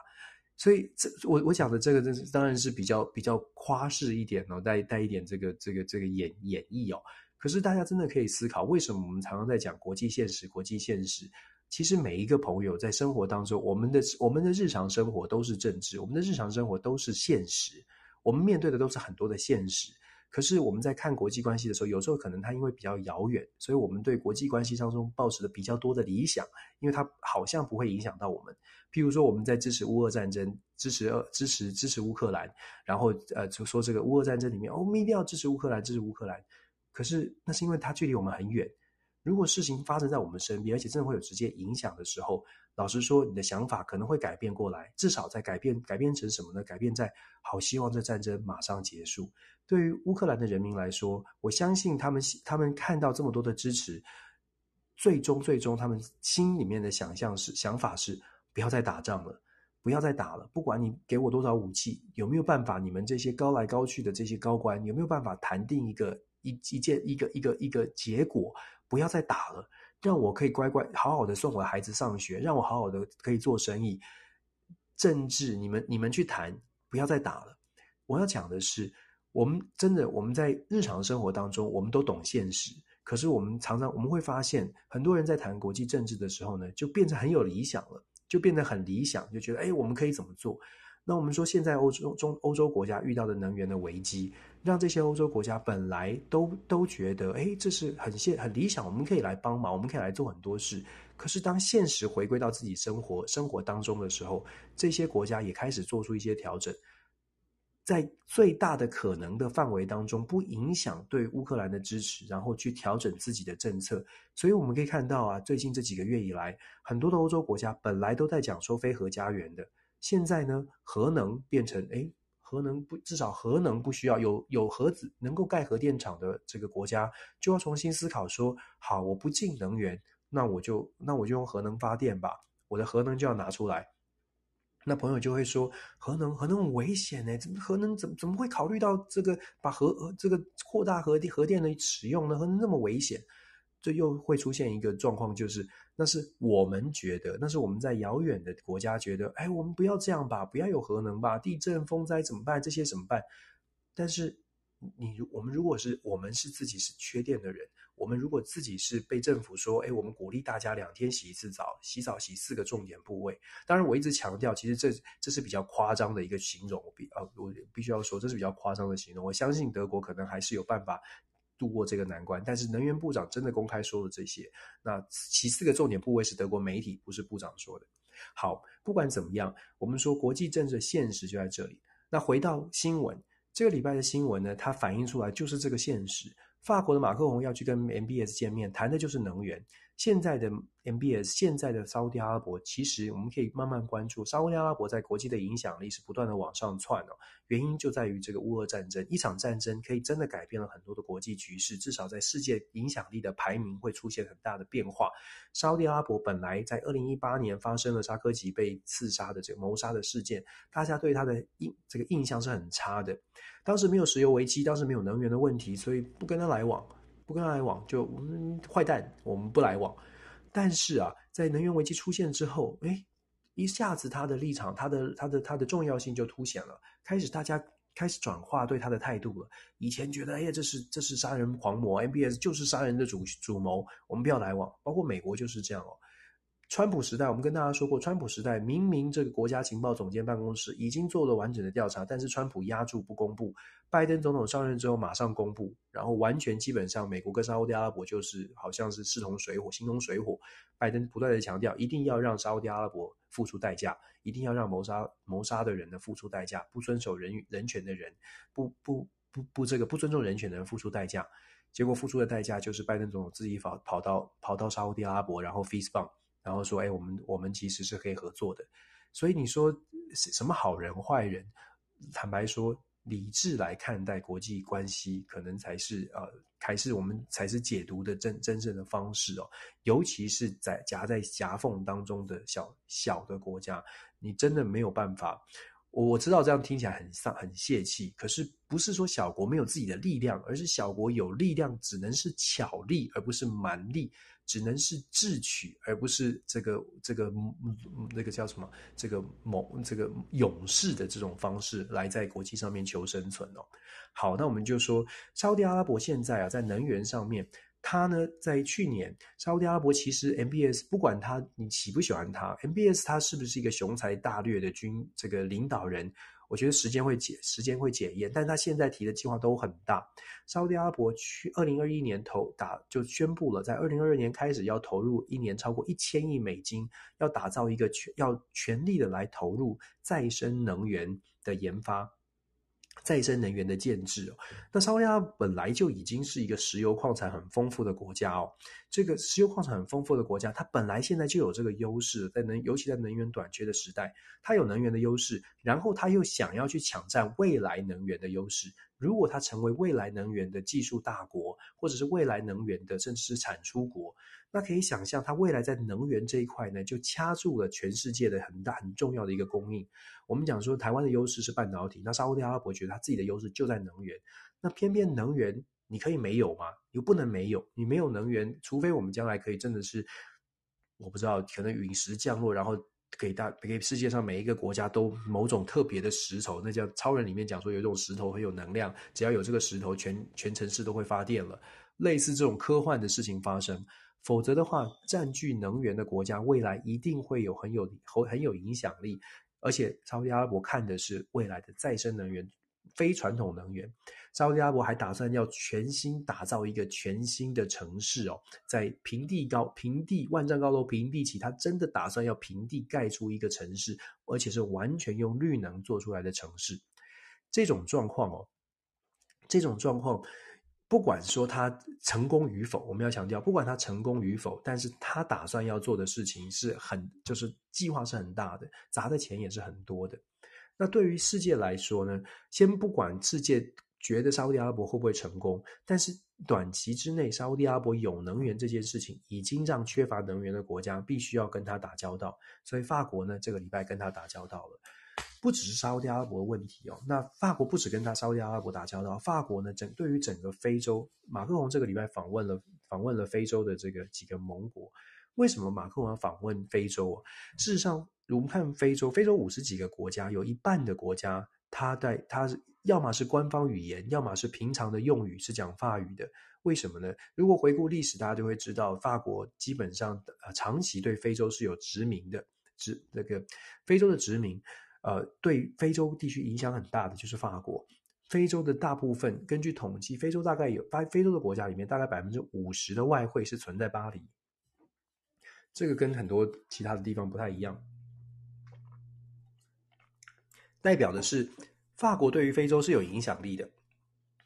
所以这我我讲的这个，这当然是比较比较夸饰一点哦，带带一点这个这个这个演演绎哦。可是大家真的可以思考，为什么我们常常在讲国际现实，国际现实？其实每一个朋友在生活当中，我们的我们的日常生活都是政治，我们的日常生活都是现实，我们面对的都是很多的现实。可是我们在看国际关系的时候，有时候可能它因为比较遥远，所以我们对国际关系当中抱持的比较多的理想，因为它好像不会影响到我们。譬如说我们在支持乌俄战争，支持呃支持支持乌克兰，然后呃就说这个乌俄战争里面，哦，我们一定要支持乌克兰，支持乌克兰。可是那是因为它距离我们很远。如果事情发生在我们身边，而且真的会有直接影响的时候，老实说，你的想法可能会改变过来。至少在改变，改变成什么呢？改变在好希望这战争马上结束。对于乌克兰的人民来说，我相信他们他们看到这么多的支持，最终最终他们心里面的想象是想法是不要再打仗了，不要再打了。不管你给我多少武器，有没有办法？你们这些高来高去的这些高官有没有办法谈定一个一一件一个一个一个结果？不要再打了，让我可以乖乖好好的送我的孩子上学，让我好好的可以做生意。政治，你们你们去谈，不要再打了。我要讲的是，我们真的我们在日常生活当中，我们都懂现实，可是我们常常我们会发现，很多人在谈国际政治的时候呢，就变成很有理想了，就变得很理想，就觉得哎，我们可以怎么做？那我们说，现在欧洲中欧洲国家遇到的能源的危机，让这些欧洲国家本来都都觉得，诶，这是很现很理想，我们可以来帮忙，我们可以来做很多事。可是当现实回归到自己生活生活当中的时候，这些国家也开始做出一些调整，在最大的可能的范围当中，不影响对乌克兰的支持，然后去调整自己的政策。所以我们可以看到啊，最近这几个月以来，很多的欧洲国家本来都在讲说非核家园的。现在呢，核能变成诶，核能不至少核能不需要有有核子能够盖核电厂的这个国家，就要重新思考说：好，我不进能源，那我就那我就用核能发电吧，我的核能就要拿出来。那朋友就会说：核能核能很危险呢？怎么核能怎么怎么会考虑到这个把核这个扩大核电核电的使用呢？核能那么危险？这又会出现一个状况，就是那是我们觉得，那是我们在遥远的国家觉得，哎，我们不要这样吧，不要有核能吧，地震、风灾怎么办？这些怎么办？但是你如，我们如果是我们是自己是缺电的人，我们如果自己是被政府说，哎，我们鼓励大家两天洗一次澡，洗澡洗四个重点部位。当然，我一直强调，其实这这是比较夸张的一个形容，我必啊，我必须要说，这是比较夸张的形容。我相信德国可能还是有办法。度过这个难关，但是能源部长真的公开说了这些。那其四个重点部位是德国媒体，不是部长说的。好，不管怎么样，我们说国际政治现实就在这里。那回到新闻，这个礼拜的新闻呢，它反映出来就是这个现实。法国的马克宏要去跟 MBS 见面，谈的就是能源。现在的 MBS，现在的沙乌地阿拉伯，其实我们可以慢慢关注沙乌地阿拉伯在国际的影响力是不断的往上窜哦。原因就在于这个乌俄战争，一场战争可以真的改变了很多的国际局势，至少在世界影响力的排名会出现很大的变化。沙乌地阿拉伯本来在二零一八年发生了沙科吉被刺杀的这个谋杀的事件，大家对他的印这个印象是很差的。当时没有石油危机，当时没有能源的问题，所以不跟他来往。不跟他来往，就嗯，坏蛋，我们不来往。但是啊，在能源危机出现之后，哎，一下子他的立场，他的他的他的重要性就凸显了，开始大家开始转化对他的态度了。以前觉得，哎呀，这是这是杀人狂魔，MBS 就是杀人的主主谋，我们不要来往。包括美国就是这样哦。川普时代，我们跟大家说过，川普时代明明这个国家情报总监办公室已经做了完整的调查，但是川普压住不公布。拜登总统上任之后马上公布，然后完全基本上美国跟沙乌地阿拉伯就是好像是势同水火，形同水火。拜登不断的强调，一定要让沙乌地阿拉伯付出代价，一定要让谋杀谋杀的人呢付出代价，不遵守人人权的人，不不不不这个不尊重人权的人付出代价。结果付出的代价就是拜登总统自己跑跑到跑到沙乌地阿拉伯，然后 fist bump。然后说，哎，我们我们其实是可以合作的，所以你说什么好人坏人？坦白说，理智来看待国际关系，可能才是呃，才是我们才是解读的真真正的方式哦。尤其是在夹在夹缝当中的小小的国家，你真的没有办法。我我知道这样听起来很丧很泄气，可是不是说小国没有自己的力量，而是小国有力量只能是巧力，而不是蛮力。只能是智取，而不是这个这个那个叫什么？这个某这个勇士的这种方式来在国际上面求生存哦。好，那我们就说，沙乌地阿拉伯现在啊，在能源上面，它呢，在去年，沙乌地阿拉伯其实 MBS 不管他你喜不喜欢他，MBS 他是不是一个雄才大略的军这个领导人？我觉得时间会检，时间会检验，但他现在提的计划都很大。沙乌地阿伯去二零二一年投打就宣布了，在二零二二年开始要投入一年超过一千亿美金，要打造一个全要全力的来投入再生能源的研发。再生能源的建制哦，那沙乌地阿本来就已经是一个石油矿产很丰富的国家哦。这个石油矿产很丰富的国家，它本来现在就有这个优势，在能尤其在能源短缺的时代，它有能源的优势，然后它又想要去抢占未来能源的优势。如果它成为未来能源的技术大国，或者是未来能源的甚至是产出国，那可以想象，它未来在能源这一块呢，就掐住了全世界的很大很重要的一个供应。我们讲说，台湾的优势是半导体，那沙乌地阿拉伯觉得它自己的优势就在能源。那偏偏能源你可以没有吗？又不能没有。你没有能源，除非我们将来可以真的是，我不知道，可能陨石降落，然后给大给世界上每一个国家都某种特别的石头，那叫超人里面讲说有一种石头很有能量，只要有这个石头，全全城市都会发电了。类似这种科幻的事情发生，否则的话，占据能源的国家未来一定会有很有很很有影响力。而且沙乌地阿拉伯看的是未来的再生能源、非传统能源。沙乌地阿拉伯还打算要全新打造一个全新的城市哦，在平地高、平地万丈高楼平地起，他真的打算要平地盖出一个城市，而且是完全用绿能做出来的城市。这种状况哦，这种状况。不管说他成功与否，我们要强调，不管他成功与否，但是他打算要做的事情是很，就是计划是很大的，砸的钱也是很多的。那对于世界来说呢，先不管世界觉得沙乌地阿拉伯会不会成功，但是短期之内，沙乌地阿拉伯有能源这件事情，已经让缺乏能源的国家必须要跟他打交道。所以法国呢，这个礼拜跟他打交道了。不只是沙乌地阿拉伯问题哦，那法国不止跟他沙乌地阿拉伯打交道，法国呢，整对于整个非洲，马克龙这个礼拜访问了访问了非洲的这个几个盟国。为什么马克龙要访问非洲啊？事实上，我们看非洲，非洲五十几个国家，有一半的国家，它在它是要么是官方语言，要么是平常的用语是讲法语的。为什么呢？如果回顾历史，大家就会知道，法国基本上呃长期对非洲是有殖民的，殖那个非洲的殖民。呃，对非洲地区影响很大的就是法国。非洲的大部分，根据统计，非洲大概有非非洲的国家里面，大概百分之五十的外汇是存在巴黎。这个跟很多其他的地方不太一样，代表的是法国对于非洲是有影响力的，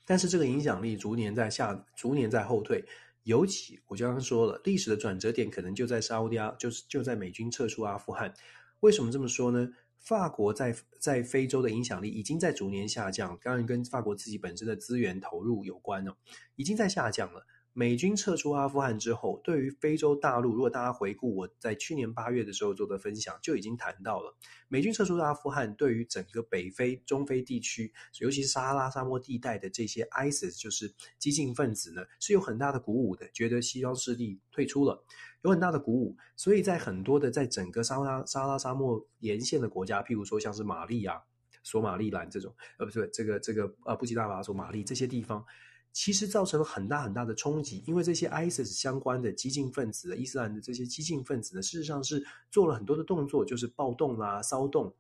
但是这个影响力逐年在下，逐年在后退。尤其我刚刚说了，历史的转折点可能就在沙乌地阿，就是就在美军撤出阿富汗。为什么这么说呢？法国在在非洲的影响力已经在逐年下降，当然跟法国自己本身的资源投入有关哦，已经在下降了。美军撤出阿富汗之后，对于非洲大陆，如果大家回顾我在去年八月的时候做的分享，就已经谈到了美军撤出阿富汗对于整个北非、中非地区，尤其是撒哈拉沙漠地带的这些 ISIS，就是激进分子呢，是有很大的鼓舞的，觉得西方势力退出了，有很大的鼓舞，所以在很多的在整个撒哈拉撒哈拉沙漠沿线的国家，譬如说像是马利亚、索马利兰这种，呃，不是这个这个呃布基纳法索、马利这些地方。其实造成了很大很大的冲击，因为这些 ISIS 相关的激进分子、伊斯兰的这些激进分子呢，事实上是做了很多的动作，就是暴动啦、骚动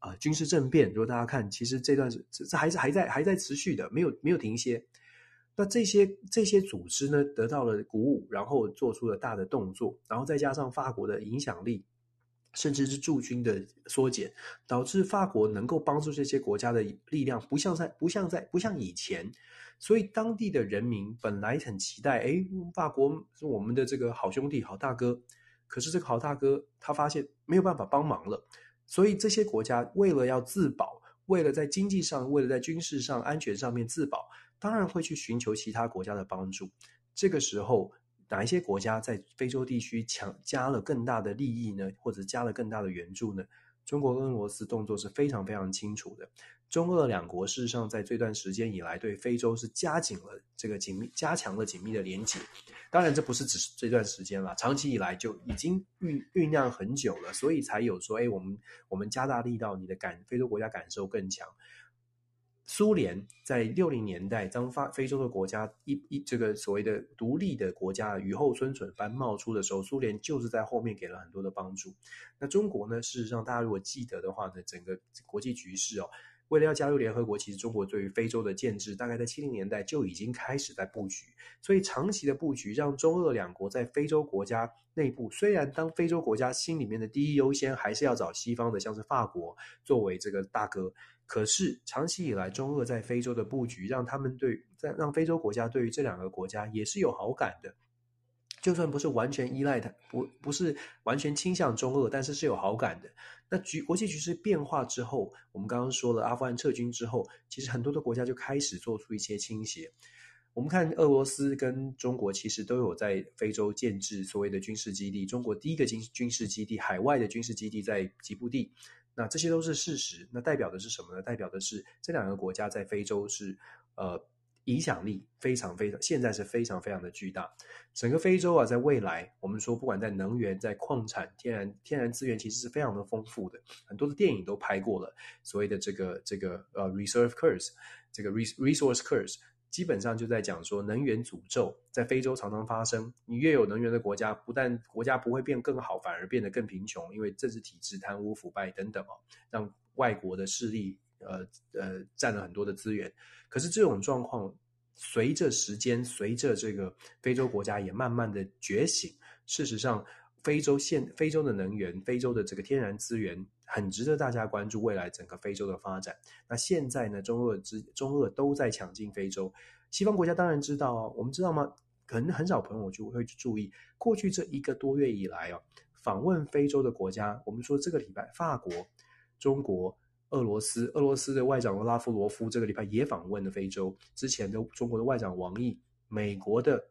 啊、军事政变。如果大家看，其实这段是这还是还在还在持续的，没有没有停歇。那这些这些组织呢，得到了鼓舞，然后做出了大的动作，然后再加上法国的影响力。甚至是驻军的缩减，导致法国能够帮助这些国家的力量不像在不像在不像以前，所以当地的人民本来很期待，哎，法国是我们的这个好兄弟、好大哥，可是这个好大哥他发现没有办法帮忙了，所以这些国家为了要自保，为了在经济上、为了在军事上、安全上面自保，当然会去寻求其他国家的帮助。这个时候。哪一些国家在非洲地区强加了更大的利益呢？或者加了更大的援助呢？中国跟俄罗斯动作是非常非常清楚的。中俄两国事实上在这段时间以来对非洲是加紧了这个紧密、加强了紧密的连结。当然，这不是只是这段时间了，长期以来就已经酝酝酿很久了，所以才有说，哎，我们我们加大力道，你的感非洲国家感受更强。苏联在六零年代，当发非洲的国家一一这个所谓的独立的国家雨后春笋般冒出的时候，苏联就是在后面给了很多的帮助。那中国呢？事实上，大家如果记得的话呢，整个国际局势哦，为了要加入联合国，其实中国对于非洲的建制，大概在七零年代就已经开始在布局。所以长期的布局，让中俄两国在非洲国家内部，虽然当非洲国家心里面的第一优先还是要找西方的，像是法国作为这个大哥。可是长期以来，中俄在非洲的布局，让他们对在让非洲国家对于这两个国家也是有好感的。就算不是完全依赖它，不不是完全倾向中俄，但是是有好感的。那局国际局势变化之后，我们刚刚说了，阿富汗撤军之后，其实很多的国家就开始做出一些倾斜。我们看俄罗斯跟中国其实都有在非洲建置所谓的军事基地。中国第一个军军事基地，海外的军事基地在吉布地。那这些都是事实，那代表的是什么呢？代表的是这两个国家在非洲是呃影响力非常非常，现在是非常非常的巨大。整个非洲啊，在未来我们说，不管在能源、在矿产、天然天然资源，其实是非常的丰富的。很多的电影都拍过了，所谓的这个这个呃 reserve curse，这个 resource curse。基本上就在讲说，能源诅咒在非洲常常发生。你越有能源的国家，不但国家不会变更好，反而变得更贫穷，因为政治体制、贪污腐败等等哦，让外国的势力呃呃占了很多的资源。可是这种状况随着时间，随着这个非洲国家也慢慢的觉醒，事实上。非洲现非洲的能源，非洲的这个天然资源很值得大家关注未来整个非洲的发展。那现在呢，中俄之中俄都在抢进非洲，西方国家当然知道哦。我们知道吗？可能很少朋友就会去注意，过去这一个多月以来哦，访问非洲的国家，我们说这个礼拜，法国、中国、俄罗斯，俄罗斯的外长拉夫罗夫这个礼拜也访问了非洲。之前的中国的外长王毅，美国的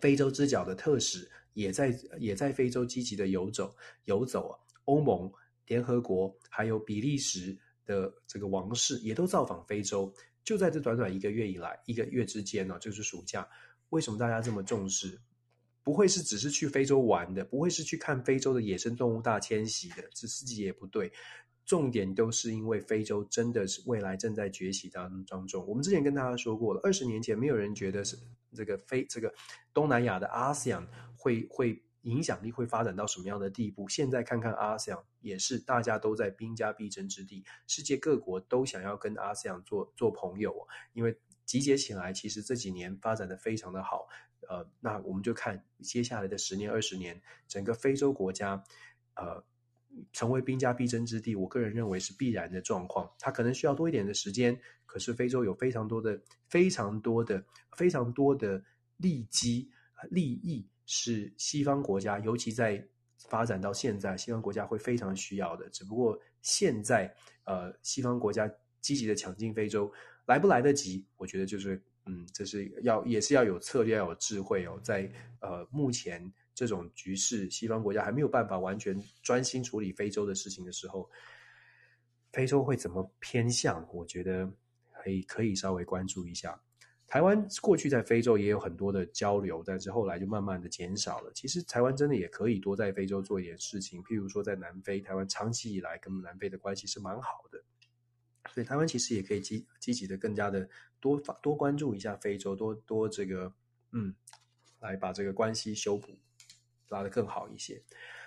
非洲之角的特使也在也在非洲积极的游走游走啊。欧盟、联合国还有比利时的这个王室也都造访非洲。就在这短短一个月以来，一个月之间呢，就是暑假，为什么大家这么重视？不会是只是去非洲玩的，不会是去看非洲的野生动物大迁徙的，这自己也不对。重点都是因为非洲真的是未来正在崛起当当中。我们之前跟大家说过了，二十年前没有人觉得是这个非这个东南亚的 ASEAN 会会影响力会发展到什么样的地步。现在看看 ASEAN 也是大家都在兵家必争之地，世界各国都想要跟 ASEAN 做做朋友，因为集结起来，其实这几年发展的非常的好。呃，那我们就看接下来的十年、二十年，整个非洲国家，呃。成为兵家必争之地，我个人认为是必然的状况。它可能需要多一点的时间，可是非洲有非常多的、非常多的、非常多的利基利益，是西方国家，尤其在发展到现在，西方国家会非常需要的。只不过现在，呃，西方国家积极的抢进非洲，来不来得及？我觉得就是，嗯，这是要也是要有策略，要有智慧哦。在呃，目前。这种局势，西方国家还没有办法完全专心处理非洲的事情的时候，非洲会怎么偏向？我觉得可以可以稍微关注一下。台湾过去在非洲也有很多的交流，但是后来就慢慢的减少了。其实台湾真的也可以多在非洲做一点事情，譬如说在南非，台湾长期以来跟南非的关系是蛮好的，所以台湾其实也可以积积极的更加的多多关注一下非洲，多多这个嗯，来把这个关系修补。拉得更好一些。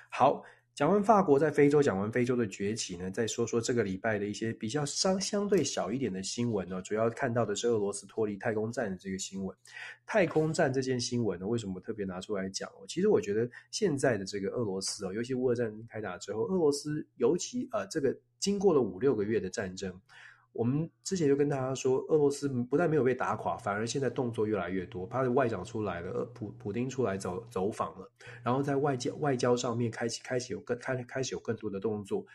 好，讲完法国在非洲，讲完非洲的崛起呢，再说说这个礼拜的一些比较相相对小一点的新闻呢。主要看到的是俄罗斯脱离太空站的这个新闻。太空站这件新闻呢，为什么特别拿出来讲？其实我觉得现在的这个俄罗斯哦，尤其乌俄战开打之后，俄罗斯尤其呃，这个经过了五六个月的战争。我们之前就跟大家说，俄罗斯不但没有被打垮，反而现在动作越来越多。他的外长出来了，普普丁出来走走访了，然后在外交外交上面开启开启有更开开始有更多的动作。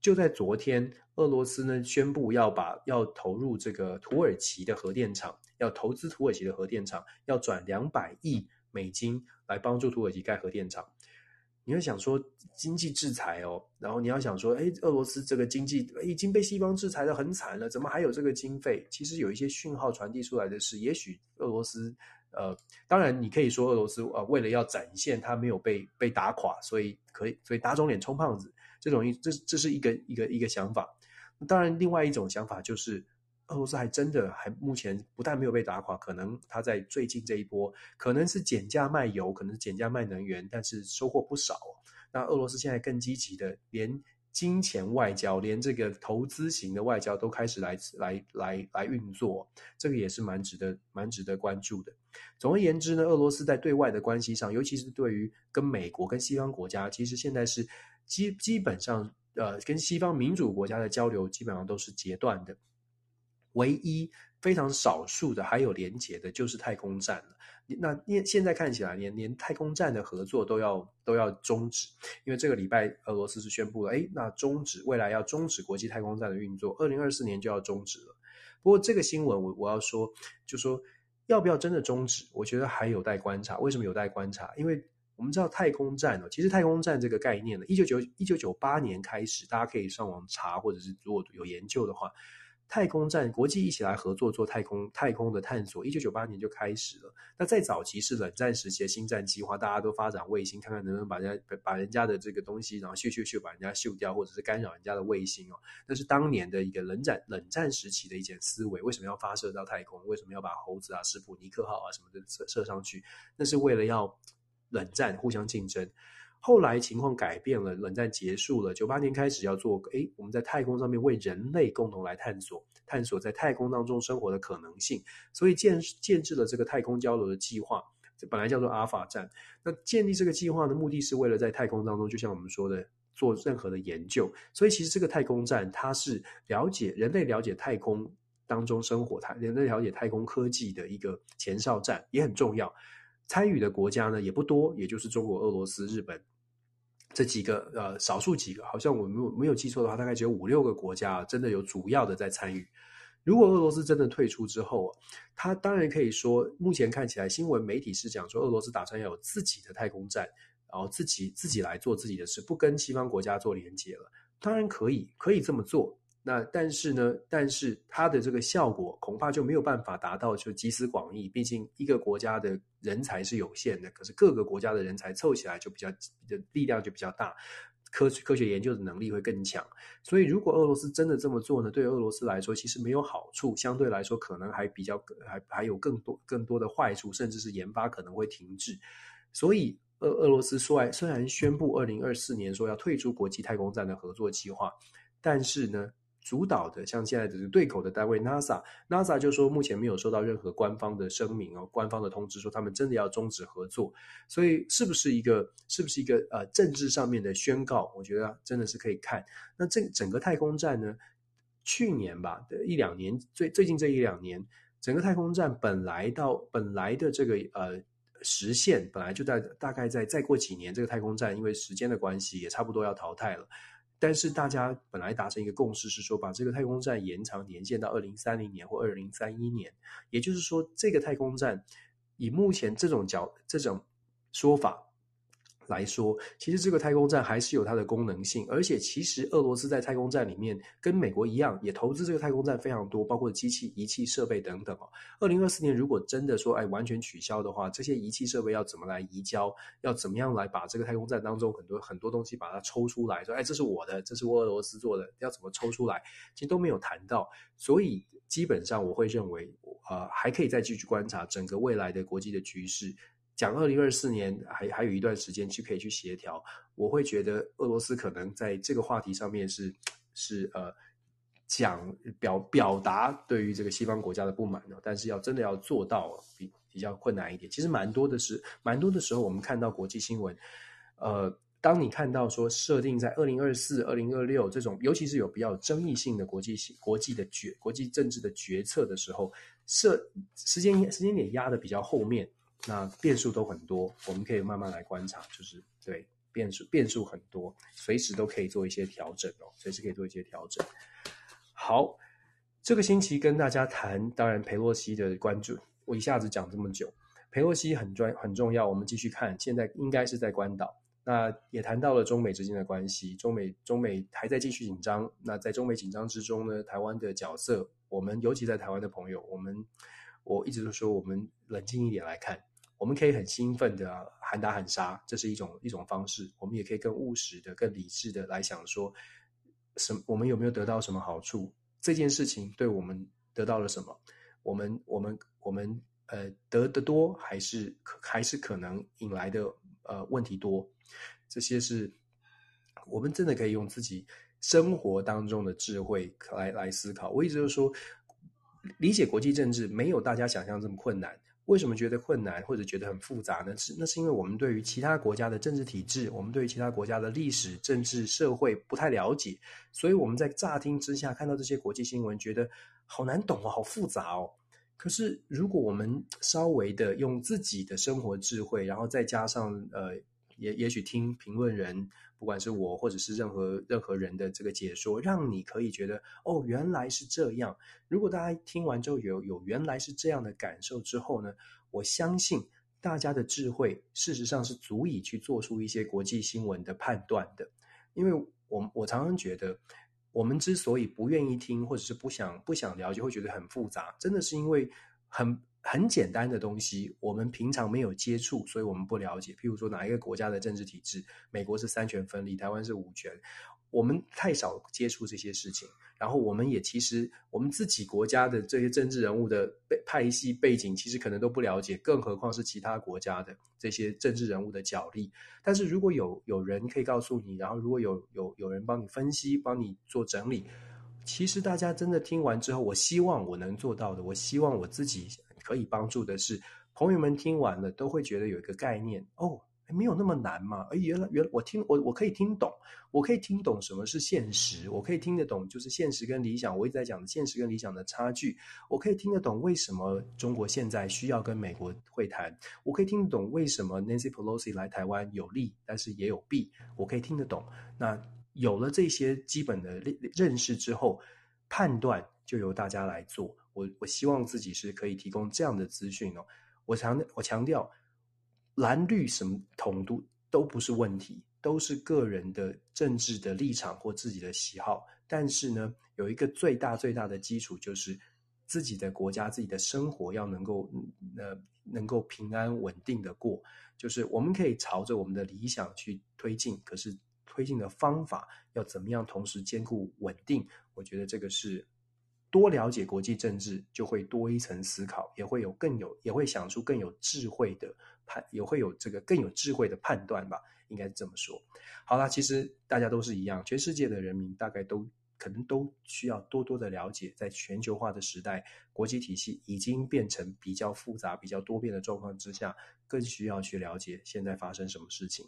就在昨天，俄罗斯呢宣布要把要投入这个土耳其的核电厂，要投资土耳其的核电厂，要转两百亿美金来帮助土耳其盖核电厂。你要想说经济制裁哦，然后你要想说，哎，俄罗斯这个经济已经被西方制裁得很惨了，怎么还有这个经费？其实有一些讯号传递出来的是，也许俄罗斯，呃，当然你可以说俄罗斯呃，为了要展现他没有被被打垮，所以可以所以打肿脸充胖子，这种一这这是一个一个一个想法。当然，另外一种想法就是。俄罗斯还真的还目前不但没有被打垮，可能他在最近这一波可能是减价卖油，可能是减价卖能源，但是收获不少。那俄罗斯现在更积极的，连金钱外交，连这个投资型的外交都开始来来来来运作，这个也是蛮值得蛮值得关注的。总而言之呢，俄罗斯在对外的关系上，尤其是对于跟美国跟西方国家，其实现在是基基本上呃跟西方民主国家的交流基本上都是截断的。唯一非常少数的还有连结的，就是太空站了。那现在看起来，连连太空站的合作都要都要终止，因为这个礼拜俄罗斯是宣布了，诶，那终止未来要终止国际太空站的运作，二零二四年就要终止了。不过这个新闻我我要说，就说要不要真的终止，我觉得还有待观察。为什么有待观察？因为我们知道太空站哦，其实太空站这个概念呢，一九九一九九八年开始，大家可以上网查，或者是如果有研究的话。太空站，国际一起来合作做太空太空的探索，一九九八年就开始了。那在早期是冷战时期的星战计划，大家都发展卫星，看看能不能把人家把人家的这个东西，然后咻咻咻把人家秀掉，或者是干扰人家的卫星哦。那是当年的一个冷战冷战时期的一件思维。为什么要发射到太空？为什么要把猴子啊、史普尼克号啊什么的射射上去？那是为了要冷战，互相竞争。后来情况改变了，冷战结束了，九八年开始要做，诶，我们在太空上面为人类共同来探索，探索在太空当中生活的可能性，所以建建置了这个太空交流的计划，这本来叫做阿尔法站。那建立这个计划的目的是为了在太空当中，就像我们说的，做任何的研究。所以其实这个太空站，它是了解人类了解太空当中生活，太人类了解太空科技的一个前哨站，也很重要。参与的国家呢也不多，也就是中国、俄罗斯、日本，这几个呃，少数几个，好像我没有没有记错的话，大概只有五六个国家啊真的有主要的在参与。如果俄罗斯真的退出之后，他当然可以说，目前看起来新闻媒体是讲说，俄罗斯打算要有自己的太空站，然后自己自己来做自己的事，不跟西方国家做连接了。当然可以，可以这么做。那但是呢，但是它的这个效果恐怕就没有办法达到就集思广益。毕竟一个国家的人才是有限的，可是各个国家的人才凑起来就比较的力量就比较大。科科学研究的能力会更强，所以如果俄罗斯真的这么做呢，对俄罗斯来说其实没有好处，相对来说可能还比较还还有更多更多的坏处，甚至是研发可能会停滞。所以俄俄罗斯虽然虽然宣布二零二四年说要退出国际太空站的合作计划，但是呢。主导的像现在的对口的单位 NASA，NASA 就说目前没有收到任何官方的声明哦，官方的通知说他们真的要终止合作，所以是不是一个是不是一个呃政治上面的宣告？我觉得真的是可以看。那这整个太空站呢，去年吧的一两年，最最近这一两年，整个太空站本来到本来的这个呃实现本来就在大概在再过几年，这个太空站因为时间的关系也差不多要淘汰了。但是大家本来达成一个共识，是说把这个太空站延长年限到二零三零年或二零三一年，也就是说，这个太空站以目前这种角这种说法。来说，其实这个太空站还是有它的功能性，而且其实俄罗斯在太空站里面跟美国一样，也投资这个太空站非常多，包括机器、仪器、设备等等哦。二零二四年如果真的说哎完全取消的话，这些仪器设备要怎么来移交？要怎么样来把这个太空站当中很多很多东西把它抽出来？说哎这是我的，这是我俄罗斯做的，要怎么抽出来？其实都没有谈到，所以基本上我会认为，呃，还可以再继续观察整个未来的国际的局势。讲二零二四年还还有一段时间去可以去协调，我会觉得俄罗斯可能在这个话题上面是是呃讲表表达对于这个西方国家的不满的，但是要真的要做到比比较困难一点。其实蛮多的是蛮多的时候，我们看到国际新闻，呃，当你看到说设定在二零二四、二零二六这种，尤其是有比较争议性的国际国际的决国际政治的决策的时候，设时间时间点压得比较后面。那变数都很多，我们可以慢慢来观察，就是对变数变数很多，随时都可以做一些调整哦，随时可以做一些调整。好，这个星期跟大家谈，当然裴洛西的关注，我一下子讲这么久，裴洛西很专很重要，我们继续看，现在应该是在关岛，那也谈到了中美之间的关系，中美中美还在继续紧张，那在中美紧张之中呢，台湾的角色，我们尤其在台湾的朋友，我们我一直都说，我们冷静一点来看。我们可以很兴奋的喊打喊杀，这是一种一种方式。我们也可以更务实的、更理智的来想说，什我们有没有得到什么好处？这件事情对我们得到了什么？我们我们我们呃得的多，还是还是可能引来的呃问题多？这些是我们真的可以用自己生活当中的智慧来来思考。我一直就说，理解国际政治没有大家想象这么困难。为什么觉得困难或者觉得很复杂呢？是那是因为我们对于其他国家的政治体制，我们对于其他国家的历史、政治、社会不太了解，所以我们在乍听之下看到这些国际新闻，觉得好难懂哦，好复杂哦。可是如果我们稍微的用自己的生活智慧，然后再加上呃，也也许听评论人。不管是我或者是任何任何人的这个解说，让你可以觉得哦，原来是这样。如果大家听完之后有有原来是这样的感受之后呢，我相信大家的智慧事实上是足以去做出一些国际新闻的判断的。因为我我常常觉得，我们之所以不愿意听或者是不想不想了解，会觉得很复杂，真的是因为很。很简单的东西，我们平常没有接触，所以我们不了解。譬如说，哪一个国家的政治体制，美国是三权分立，台湾是五权，我们太少接触这些事情。然后，我们也其实我们自己国家的这些政治人物的背派系背景，其实可能都不了解，更何况是其他国家的这些政治人物的角力。但是如果有有人可以告诉你，然后如果有有有人帮你分析，帮你做整理，其实大家真的听完之后，我希望我能做到的，我希望我自己。可以帮助的是，朋友们听完了都会觉得有一个概念哦，没有那么难嘛？哎，原来原来我听我我可以听懂，我可以听懂什么是现实，我可以听得懂就是现实跟理想，我一直在讲的现实跟理想的差距，我可以听得懂为什么中国现在需要跟美国会谈，我可以听得懂为什么 Nancy Pelosi 来台湾有利，但是也有弊，我可以听得懂。那有了这些基本的认识之后，判断就由大家来做。我我希望自己是可以提供这样的资讯哦。我强我强调。蓝绿什么统都都不是问题，都是个人的政治的立场或自己的喜好。但是呢，有一个最大最大的基础，就是自己的国家、自己的生活要能够呃能够平安稳定的过。就是我们可以朝着我们的理想去推进，可是推进的方法要怎么样，同时兼顾稳定？我觉得这个是。多了解国际政治，就会多一层思考，也会有更有，也会想出更有智慧的判，也会有这个更有智慧的判断吧，应该是这么说。好啦，其实大家都是一样，全世界的人民大概都可能都需要多多的了解，在全球化的时代，国际体系已经变成比较复杂、比较多变的状况之下，更需要去了解现在发生什么事情。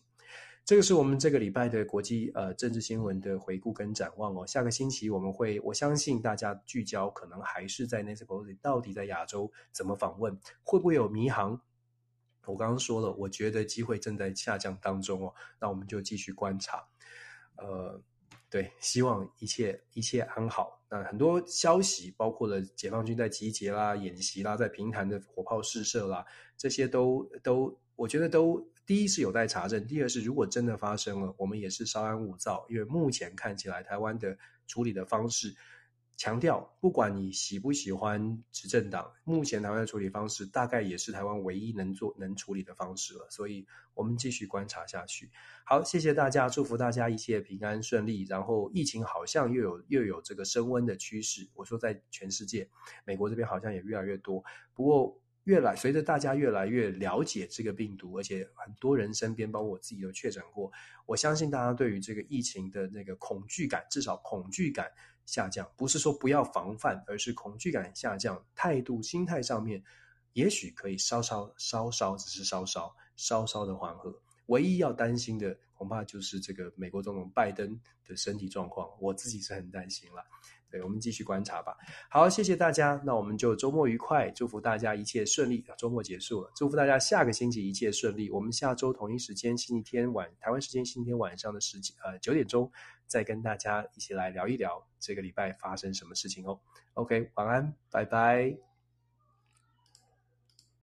这个是我们这个礼拜的国际呃政治新闻的回顾跟展望哦。下个星期我们会，我相信大家聚焦可能还是在 NATO 到底在亚洲怎么访问，会不会有迷航？我刚刚说了，我觉得机会正在下降当中哦。那我们就继续观察。呃，对，希望一切一切安好。那很多消息，包括了解放军在集结啦、演习啦、在平潭的火炮试射啦，这些都都，我觉得都。第一是有待查证，第二是如果真的发生了，我们也是稍安勿躁，因为目前看起来台湾的处理的方式，强调不管你喜不喜欢执政党，目前台湾的处理方式大概也是台湾唯一能做能处理的方式了，所以我们继续观察下去。好，谢谢大家，祝福大家一切平安顺利。然后疫情好像又有又有这个升温的趋势，我说在全世界，美国这边好像也越来越多，不过。越来随着大家越来越了解这个病毒，而且很多人身边，包括我自己都确诊过。我相信大家对于这个疫情的那个恐惧感，至少恐惧感下降，不是说不要防范，而是恐惧感下降，态度、心态上面也许可以稍稍、稍稍，只是稍稍、稍稍的缓和。唯一要担心的，恐怕就是这个美国总统拜登的身体状况，我自己是很担心了。对，我们继续观察吧。好，谢谢大家，那我们就周末愉快，祝福大家一切顺利。周末结束了，祝福大家下个星期一切顺利。我们下周同一时间，星期天晚，台湾时间星期天晚上的十几呃九点钟，再跟大家一起来聊一聊这个礼拜发生什么事情哦。OK，晚安，拜拜。